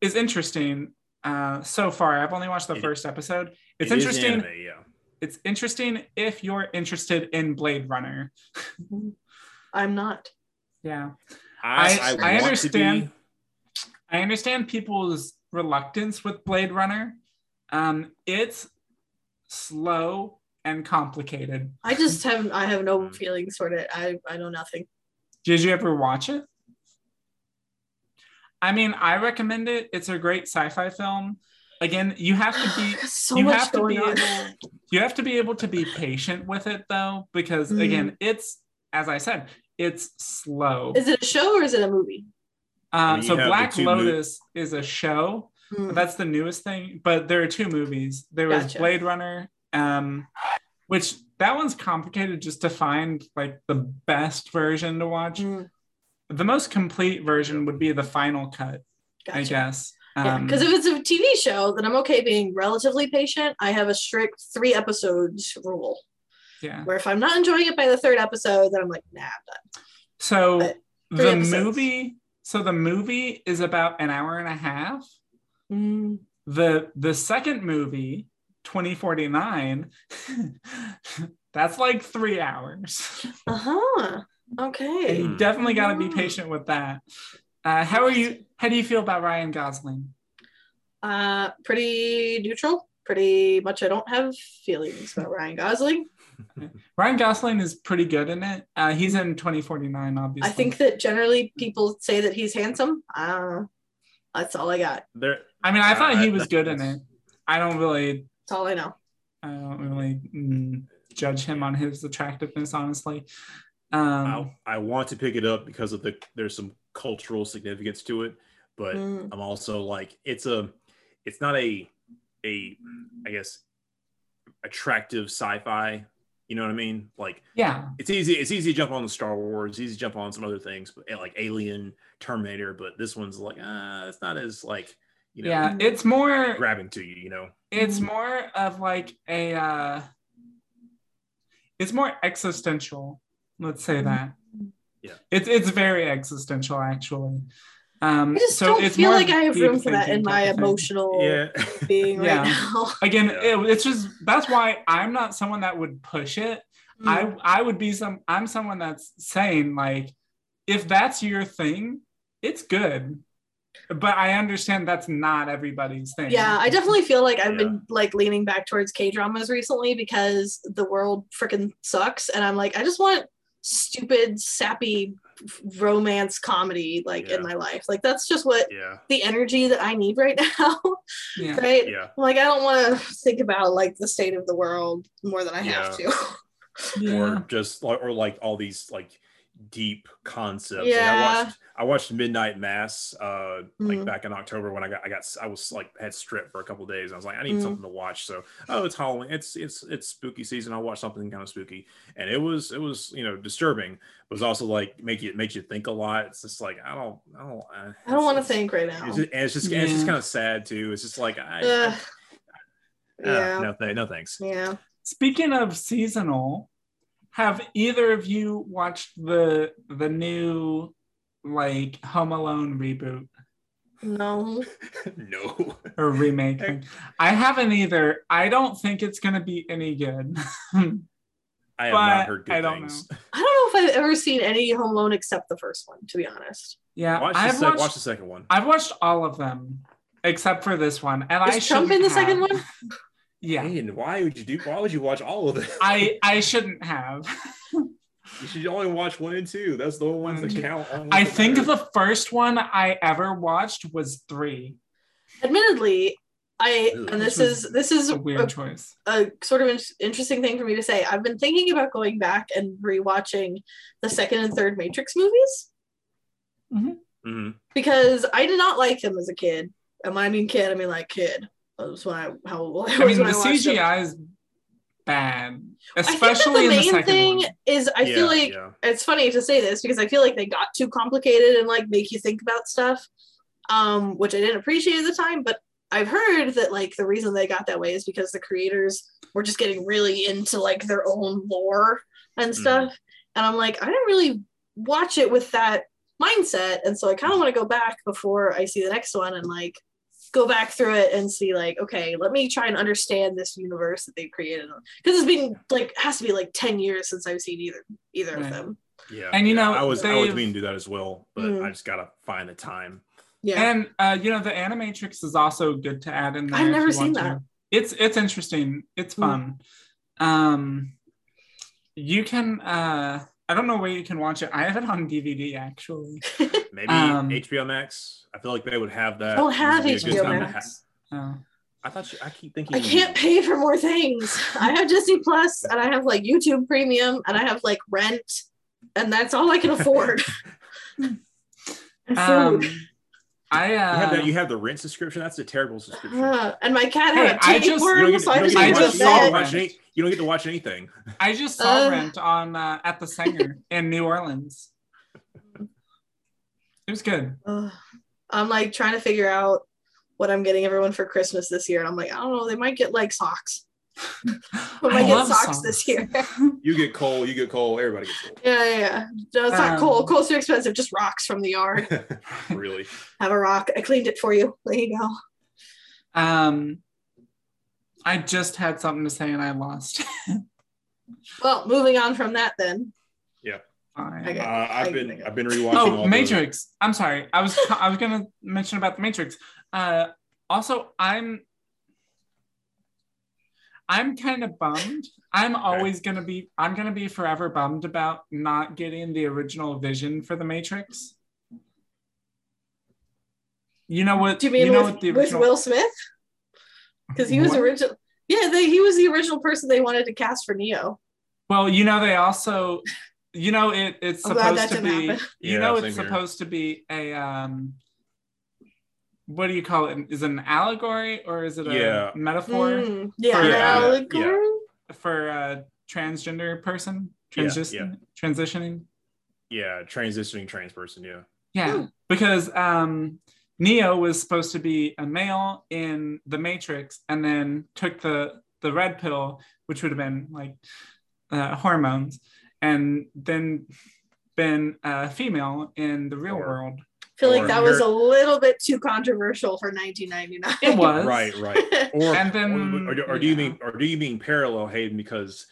is interesting. Uh, so far, I've only watched the It- first episode. It's It is interesting. anime, yeah. It's interesting if you're interested in Blade Runner. I'm not. Yeah, I, I- I, I understand. I understand people's reluctance with Blade Runner. Um, it's slow and complicated. I just have I have no Mm. feelings toward it. I I know nothing. Did you ever watch it? I mean, I recommend it. It's a great sci-fi film. Again, you have to be <sighs> so you much have to going be on. able you have to be able to be patient with it though because Mm. again, it's as I said, it's slow. Is it a show or is it a movie? Um, mean, so you have the Black two mo- Lotus is a show. Hmm. That's the newest thing, but there are two movies. There was Gotcha. Blade Runner, um, which that one's complicated just to find like the best version to watch. Hmm. The most complete version would be the final cut, I guess. Yeah, Um, because if it's a TV show, then I'm okay being relatively patient. I have a strict three episodes rule, yeah. where if I'm not enjoying it by the third episode, then I'm like, nah, I'm done. So the episodes. movie, so the movie is about an hour and a half. Mm. The the second movie, 2049, <laughs> that's like three hours. Uh huh. And Okay. you definitely got to be Oh. patient with that. Uh, how are you? How do you feel about Ryan Gosling? Uh, pretty neutral. pretty much I don't have feelings about Ryan Gosling. <laughs> Ryan Gosling is pretty good in it. Uh, he's in 2049, obviously. I think that generally people say that he's handsome. I don't know. That's all I got. There, I mean, I thought he Uh, was good in it. I don't really, That's all I know. I don't really mm, judge him on his attractiveness, honestly. I, Um, I want to pick it up because of the there's some cultural significance to it, but Mm. I'm also like it's a it's not a a I guess attractive sci-fi. You know what I mean? Like yeah, it's easy it's easy to jump on the Star Wars, easy to jump on some other things, but eh, like Alien, Terminator. But this one's like ah, it's not as like you know yeah. It's more, grabbing to you. You know? it's more of like a, uh, it's more existential. Let's say that. Yeah. It's it's very existential, actually. Um, I just so don't it's feel like I have room for that in my emotional Yeah. <laughs> being Yeah. right now. <laughs> again it- it's just that's why i'm not someone that would push it Mm. i i would be some i'm someone that's saying like if that's your thing it's good but i understand that's not everybody's thing Yeah, I definitely feel like I've Yeah. been like leaning back towards K dramas recently because the world freaking sucks, and I'm like, I just want stupid, sappy f- romance comedy like in my life. Like that's just what yeah. the energy that I need right <laughs> now, yeah right? Yeah. Like I don't want to think about like the state of the world more than I have to. <laughs> yeah or just or like all these like deep concepts. Like, I Yeah. watched I watched Midnight Mass uh like Mhm. back in October when I got I got I was like had strip for a couple days. I was like I need Mhm. something to watch. So oh it's Halloween it's it's it's spooky season. I'll watch something kind of spooky. And it was it was you know disturbing. It was also like make you it makes you think a lot. It's just like I don't I don't uh, I don't want to think right now. It's just, and it's just and it's just kind of sad too. It's just like I, Ugh. I- uh, yeah, no th- no thanks. yeah. speaking of seasonal have either of you watched the the new like home alone reboot No, <laughs> no. or remake thing. I haven't either. I don't think it's gonna be any good. <laughs> I have But not heard good I don't things. I don't know if I've ever seen any Home Alone except the first one. To be honest, yeah, Watch I've sec- watched, watch the second one. I've watched all of them except for this one, and I is Trump in the second one? <laughs> Yeah, Man, why would you do? Why would you watch all of it? I <laughs> I shouldn't have. <laughs> you should only watch one and two. That's the only ones that count. only I think matter. the first one I ever watched was three. Admittedly, I Ugh. and this Which was is this is A a, weird choice. a sort of in- interesting thing for me to say. I've been thinking about going back and rewatching the second and third Matrix movies Mhm. because I did not like them as a kid. And when I mean kid, I mean like kid. That <laughs> was when I how old I I was mean, when the I watched them. CGI is bad, I think especially the in the main second thing one. is I Yeah, feel like yeah. it's funny to say this because I feel like they got too complicated and like make you think about stuff, um, which I didn't appreciate at the time. But I've heard that like the reason they got that way is because the creators were just getting really into like their own lore and Mhm. stuff. And I'm like, I didn't really watch it with that mindset, and so I kind of want to go back before I see the next one and like go back through it and see like okay let me try and understand this universe that they created because it's been like has to be like 10 years since i've seen either either Right. of them Yeah, And, you yeah. know, I was I was they've- meaning to do that as well, but Mm. I just gotta find the time. yeah And uh, you know, the Animatrix is also good to add in there. I've never seen want to. that. It's it's interesting. It's Mm. fun. Um, you can. Uh, I don't know where you can watch it. I have it on DVD actually. <laughs> Maybe Um, HBO Max. I feel like they would have that. don't have This would be a good hbo time to max Uh, I thought you, I keep thinking. i can't pay for more things i have disney plus and i have like youtube premium and i have like rent and that's all i can <laughs> afford <laughs> and food um, I You have, uh, that, you have the rent subscription. That's a terrible subscription. Uh, and my cat Hey, had a I just- you you don't tapeworm get, so i just get I to watch, just you don't get saw to watch any, you don't get to watch anything. <laughs> I just saw Uh. Rent on uh, at the Saenger in New Orleans. It was good. Ugh. i'm like trying to figure out what i'm getting everyone for christmas this year and i'm like i don't know they might get like socks <laughs> we I might get love socks this year <laughs> You get coal. You get coal. Everybody gets Yeah, yeah, yeah. No, it's not Um, coal. Coal's too expensive. Just rocks from the yard. <laughs> really? Have a rock. I cleaned it for you. There you go. Um, I just had something to say and I lost. Well, moving on from that, then. Fine. Okay. Uh, I've I- been I've been rewatching. Oh, the- Matrix. I'm sorry. I was I was gonna mention about the Matrix. Uh, also, I'm I'm kind of bummed. I'm always gonna be. I'm gonna be forever bummed about not getting the original vision for the Matrix. You know what? Do you mean you know with, what the with? Will Smith? Because he was What? original. Yeah, they, he was the original person they wanted to cast for Neo. Well, you know they also, you know it. It's I'm supposed to be. happen. You Yeah, know it's here. supposed to be a um. What do you call it? Is it an allegory or is it a Yeah. metaphor Mm, yeah, For- an yeah, allegory. for a transgender person? Yeah, Transition, transitioning. Yeah, transitioning trans person. Yeah. Yeah, Hmm. because um, Neo was supposed to be a male in the Matrix, and then took the the red pill, which would have been like uh, hormones, and then been a female in the real Or- world. I feel like that was a little bit too controversial for 1999. It was Right. Right. <laughs> Or And then, or, or, or do you yeah. mean or do you mean parallel Hayden because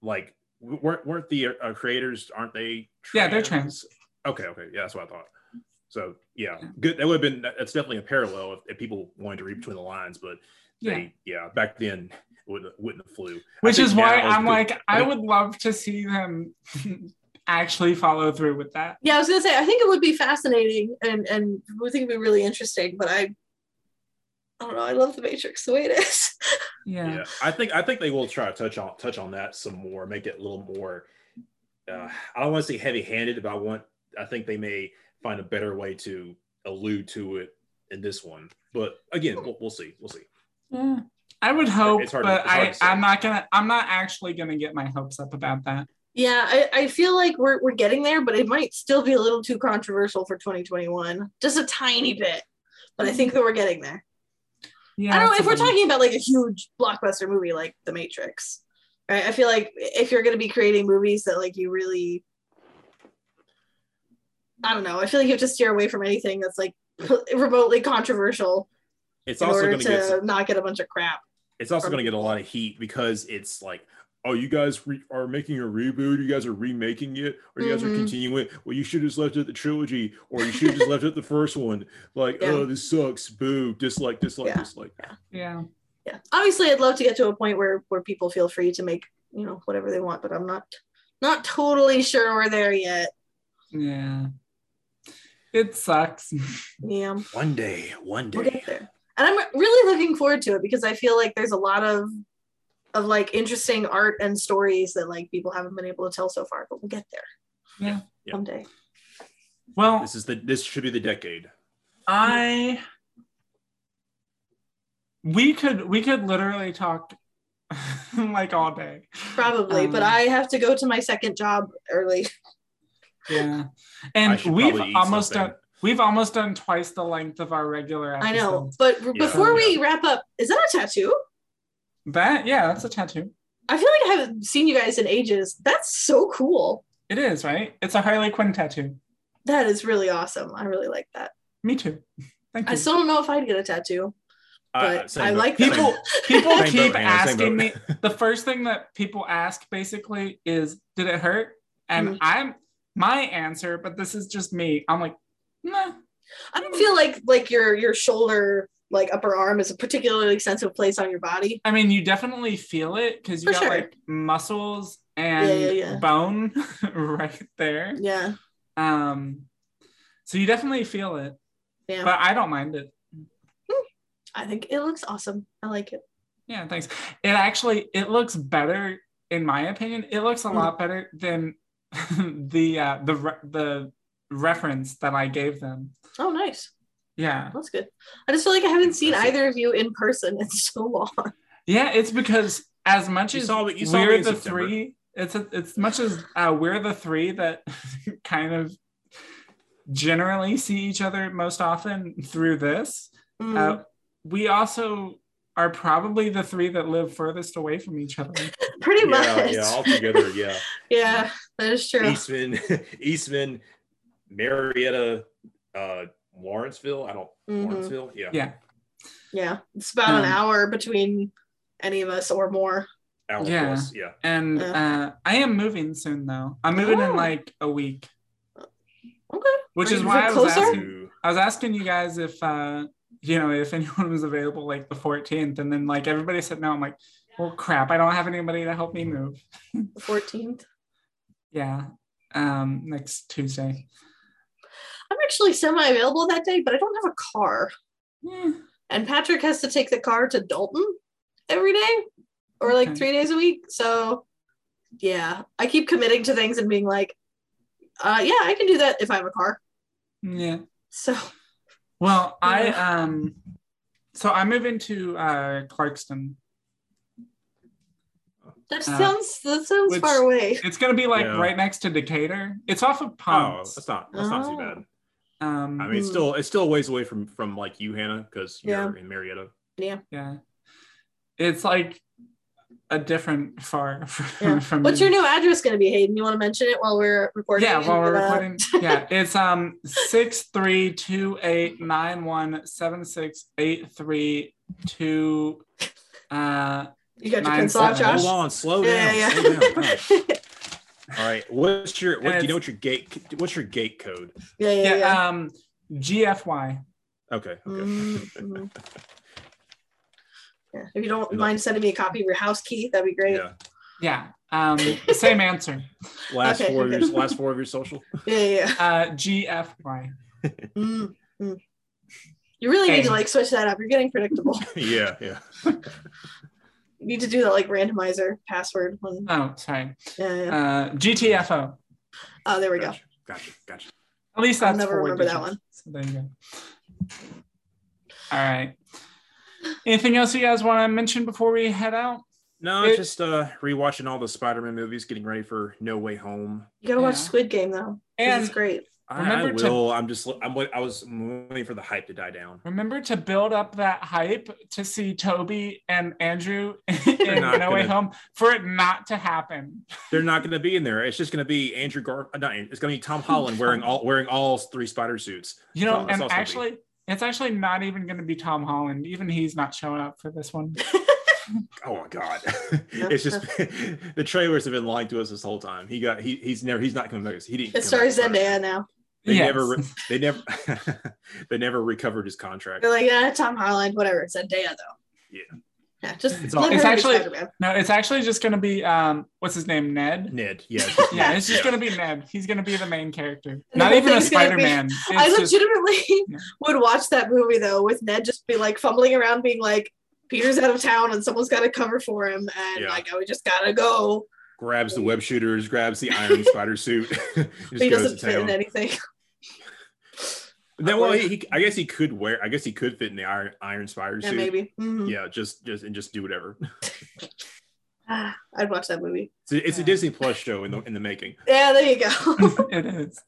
like weren't weren't the uh, creators aren't they? Yeah, they're trans. Okay. Okay. Yeah, that's what I thought. So yeah, good. That would have been that's definitely a parallel if, if people wanted to read between the lines, but Yeah. they yeah back then it wouldn't wouldn't have flew. Which is why I'm good. like, I would love to see them <laughs> actually follow through with that. yeah, I was gonna say I think it would be fascinating and and I think it'd be really interesting, but I I don't know, I love the Matrix the way it is. <laughs> Yeah. yeah i think i think they will try to touch on touch on that some more make it a little more uh, i don't want to say heavy handed but i want i think they may find a better way to allude to it in this one but again we'll, we'll see we'll see Yeah. I would hope, It's hard to- but it's hard I, to say. I'm not gonna. I'm not actually gonna get my hopes up about that. Yeah, I, I feel like we're we're getting there, but it might still be a little too controversial for 2021. Just a tiny bit. But I think that we're getting there. Yeah, I don't know if we're bit- talking about like a huge blockbuster movie like The Matrix. Right? I feel like if you're going to be creating movies that like you really I don't know. I feel like you have to steer away from anything that's like <laughs> remotely controversial it's in also going to to get some- not get a bunch of crap. it's also going to get a lot of heat because it's like oh you guys re- are making a reboot you guys are remaking it or you guys are Mhm. continuing it well you should have just left it the trilogy or you should have just left it the first one like Yeah. oh this sucks boo dislike dislike Yeah. dislike Yeah. Yeah. Yeah. Obviously I'd love to get to a point where where people feel free to make, you know, whatever they want, but I'm not not totally sure we're there yet. Yeah. It sucks. <laughs> Yeah. one day one day. We'll day get there. And I'm really looking forward to it because I feel like there's a lot of of like interesting art and stories that like people haven't been able to tell so far, but we'll get there Yeah. Yeah. someday. Well, this is the this should be the decade I we could we could literally talk <laughs> like all day. Probably, but Um, I have to go to my second job early. Yeah. <laughs> And we've almost something. done we've almost done twice the length of our regular episode. I know. But Yeah. before we wrap up, is that a tattoo? That yeah, that's a tattoo. I feel like I haven't seen you guys in ages. That's so cool. It is, right? It's a Harley Quinn tattoo. That is really awesome. I really like that. Me too. Thank you. I still don't know if I'd get a tattoo. But same I boat. like Same people <laughs> people Same keep boat, asking me <laughs> the first thing that people ask basically is did it hurt and Mhm. i'm my answer but this is just me i'm like nah I don't feel like like your your shoulder, like upper arm, is a particularly sensitive place on your body. i mean you definitely feel it because you For got sure. like muscles and Yeah, yeah, yeah. bone <laughs> right there Yeah, um so you definitely feel it yeah. but i don't mind it I think it looks awesome. I like it. yeah thanks it actually it looks better in my opinion it looks a Mm. lot better than <laughs> the uh the re- the reference that i gave them Oh, nice. Yeah That's good. I just feel like I haven't seen either of you in person in <laughs> so long. Yeah, it's because as much You as saw me- you saw we're the September. three, it's a, it's much as uh, we're the three that <laughs> kind of generally see each other most often through this. Mm. Uh, we also are probably the three that live furthest away from each other. <laughs> Pretty yeah much. yeah all together yeah Yeah, that is true. eastman eastman marietta uh lawrenceville i don't Mhm. lawrenceville yeah Yeah, Yeah, it's about an Um, hour between any of us or more. Hour Yeah. plus, yeah and Yeah. uh, I am moving soon though. I'm moving Oh. in like a week, Okay. which Are is why I was closer? asking. I was asking you guys if uh you know if anyone was available like the 14th, and then like everybody said no. I'm like, Well, crap! I don't have anybody to help me move. The 14th. <laughs> Yeah, um, next Tuesday. I'm actually semi available that day, but I don't have a car. Yeah. And Patrick has to take the car to Dalton every day or like Okay. three days a week. So, yeah, I keep committing to things and being like, uh, yeah, I can do that if I have a car. Yeah. So, Well, I Yeah. um, so I move into uh Clarkston. that Uh, sounds that sounds which- far away. It's gonna be like Yeah. right next to Decatur. It's off of Oh, that's not that's not too Oh. bad. Um, I mean, it's still it's still a ways away from from like you, Hannah, because you're Yeah. in Marietta. yeah, yeah. it's like a different far <laughs> from. Yeah. from What's me. your new address going to be, Hayden? You want to mention it while we're recording? Yeah, while we're recording. <laughs> yeah, it's um six three two eight nine one seven six eight three two. Uh, You got your Nine, pencil out. Josh? Hold on, slow Yeah, yeah, slow down. <laughs> yeah. Gosh. All right, what's your what, do you know what your gate what's your gate code? yeah, yeah, yeah, yeah. um, GFY. Okay, okay. Mhm, mhm. Yeah, <laughs> If you don't mind sending me a copy of your house key, that'd be great. Yeah. Yeah, um, same answer. <laughs> Last Okay, four okay. of your last four of your social. <laughs> Yeah, yeah. yeah. Uh, GFY. Mm, mm. You really need to like switch that up. You're getting predictable. yeah, yeah. You need to do that like randomizer password one. Oh, sorry. Yeah, yeah. Uh, GTFO. Oh, there we go. Gotcha, gotcha, gotcha. At least that's I'll never four remember that one. So there you go. All right. Anything else you guys want to mention before we head out? No, It- just uh rewatching all the Spider-Man movies, getting ready for No Way Home. You gotta watch Squid Game though. And it's great. I, I Remember to- will. I'm just. I'm. wait- I was waiting for the hype to die down. remember to build up that hype to see Tobey and Andrew <laughs> in not No Way gonna- Home for it not to happen. They're not going to be in there. It's just going to be Andrew Gar. uh, Not, it's going to be Tom Holland wearing all wearing all three spider suits. You know, That's all and it's gonna be. actually, it's actually not even going to be Tom Holland. Even he's not showing up for this one. <laughs> Oh my god! <laughs> it's just <laughs> the trailers have been lying to us this whole time. He got. He, he's never. He's not coming back. He didn't. It come stars back. Zendaya now. They Yes. never. re- They never. <laughs> they never recovered his contract. They're like, yeah, Tom Holland, whatever. Zendaya though. Yeah. Yeah, just It's all- It's actually- No, it's actually just going to be um, what's his name, Ned. Ned. Yeah. Yeah, it's just going to be Ned. He's going to be the main character. the Not even a Spider Man. I legitimately Yeah. would watch that movie though, with Ned just be like fumbling around, being like, Peter's out of town and someone's got to cover for him, and Yeah. like, oh, we just gotta go. grabs the web shooters. Grabs the Iron Spider suit. <laughs> just <laughs> he goes doesn't to fit in anything. <laughs> Then, well, he, he, I guess he could wear. I guess he could fit in the Iron Iron Spider Yeah, suit. maybe. Mhm. Yeah, just just and just do whatever. Ah, <sighs> I'd watch that movie. It's a, it's a Disney Plus show in the in the making. Yeah, there you go. it is.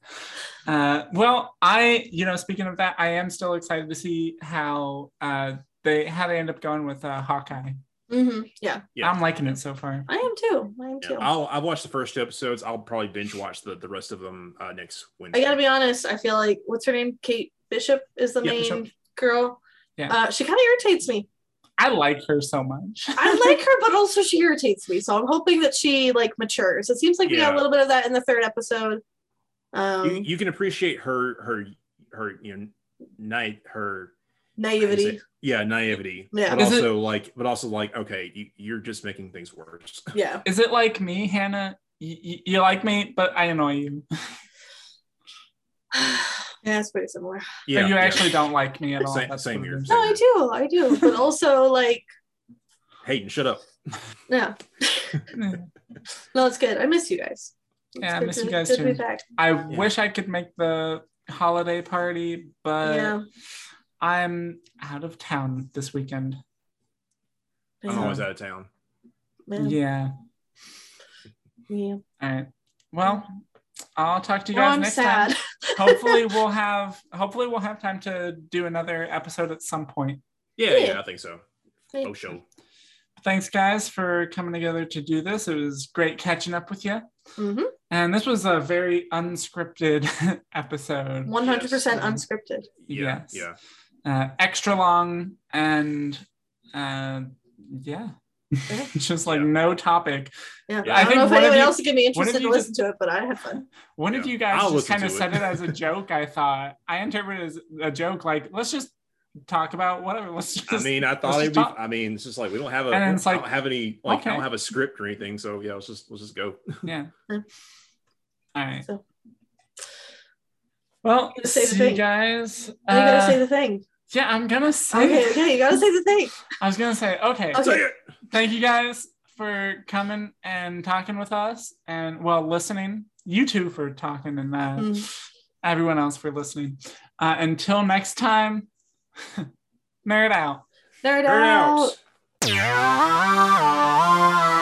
Uh, well, I, you know, speaking of that, I am still excited to see how uh, they how they end up going with uh, Hawkeye. hmm Yeah, Yeah. I'm liking it so far. I am too. I am Yeah, too. I'll I've watched the first two episodes. I'll probably binge watch the, the rest of them uh, next winter. I gotta be honest. I feel like what's her name? Kate Bishop is the Yeah, main Bishop. girl. Yeah. Uh, she kind of irritates me. I like her so much. I like her, but also she irritates me. So I'm hoping that she like matures. It seems like we got a little bit of that in the third episode. Um, you, you can appreciate her her her you know night her naivety. Yeah naivety Yeah. but Is it- also like but also like okay you, you're just making things worse <laughs> Yeah. Is it like me, Hannah? You, you, you like me, but I annoy you. <laughs> <sighs> yeah, it's pretty similar. yeah Or you yeah. actually don't like me at all. Same- That's same what it No, I do. I do. But also like, Hayden shut up <laughs> yeah. No, it's good. I miss you guys. It's Yeah, I miss to- you guys good to be too. back. I wish I could make the holiday party, but yeah. I'm out of town this weekend. I'm always out of town Man. Yeah. Yeah. All right. Well, I'll talk to you guys I'm next sad. time. hopefully we'll have hopefully we'll have time to do another episode at some point. yeah Yeah. yeah, i think so oh show Thanks guys for coming together to do this. It was great catching up with you. hmm And this was a very unscripted <laughs> episode. 100% Yes. unscripted. yeah Yes. yeah Uh, extra long and uh, yeah. Yeah. <laughs> Just like Yeah. no topic. Yeah. Yeah. I, I don't think know if anyone else would be one of interested to you listen to it, but I had fun. One of you guys I'll just kind of to said it. it as a <laughs> joke, I thought. I interpreted it as a joke, like, let's just talk about whatever. Let's just. I mean, I thought it'd be. talk. I mean, it's just like we don't have a. And it's don't, I like, don't have any. Like I don't have a script or anything. So yeah, let's just let's just go. <laughs> Yeah. Yeah. All right. So- Well, gotta say the see thing. you guys. you gotta Uh, say the thing. Yeah, I'm gonna say. Okay, okay, you gotta say the thing. I was gonna say. Okay. Okay. Say it. Thank you guys for coming and talking with us, and well, listening. You two for talking, and uh, Mm. everyone else for listening. Uh, until next time, <laughs> nerd out. Nerd Turn out. out.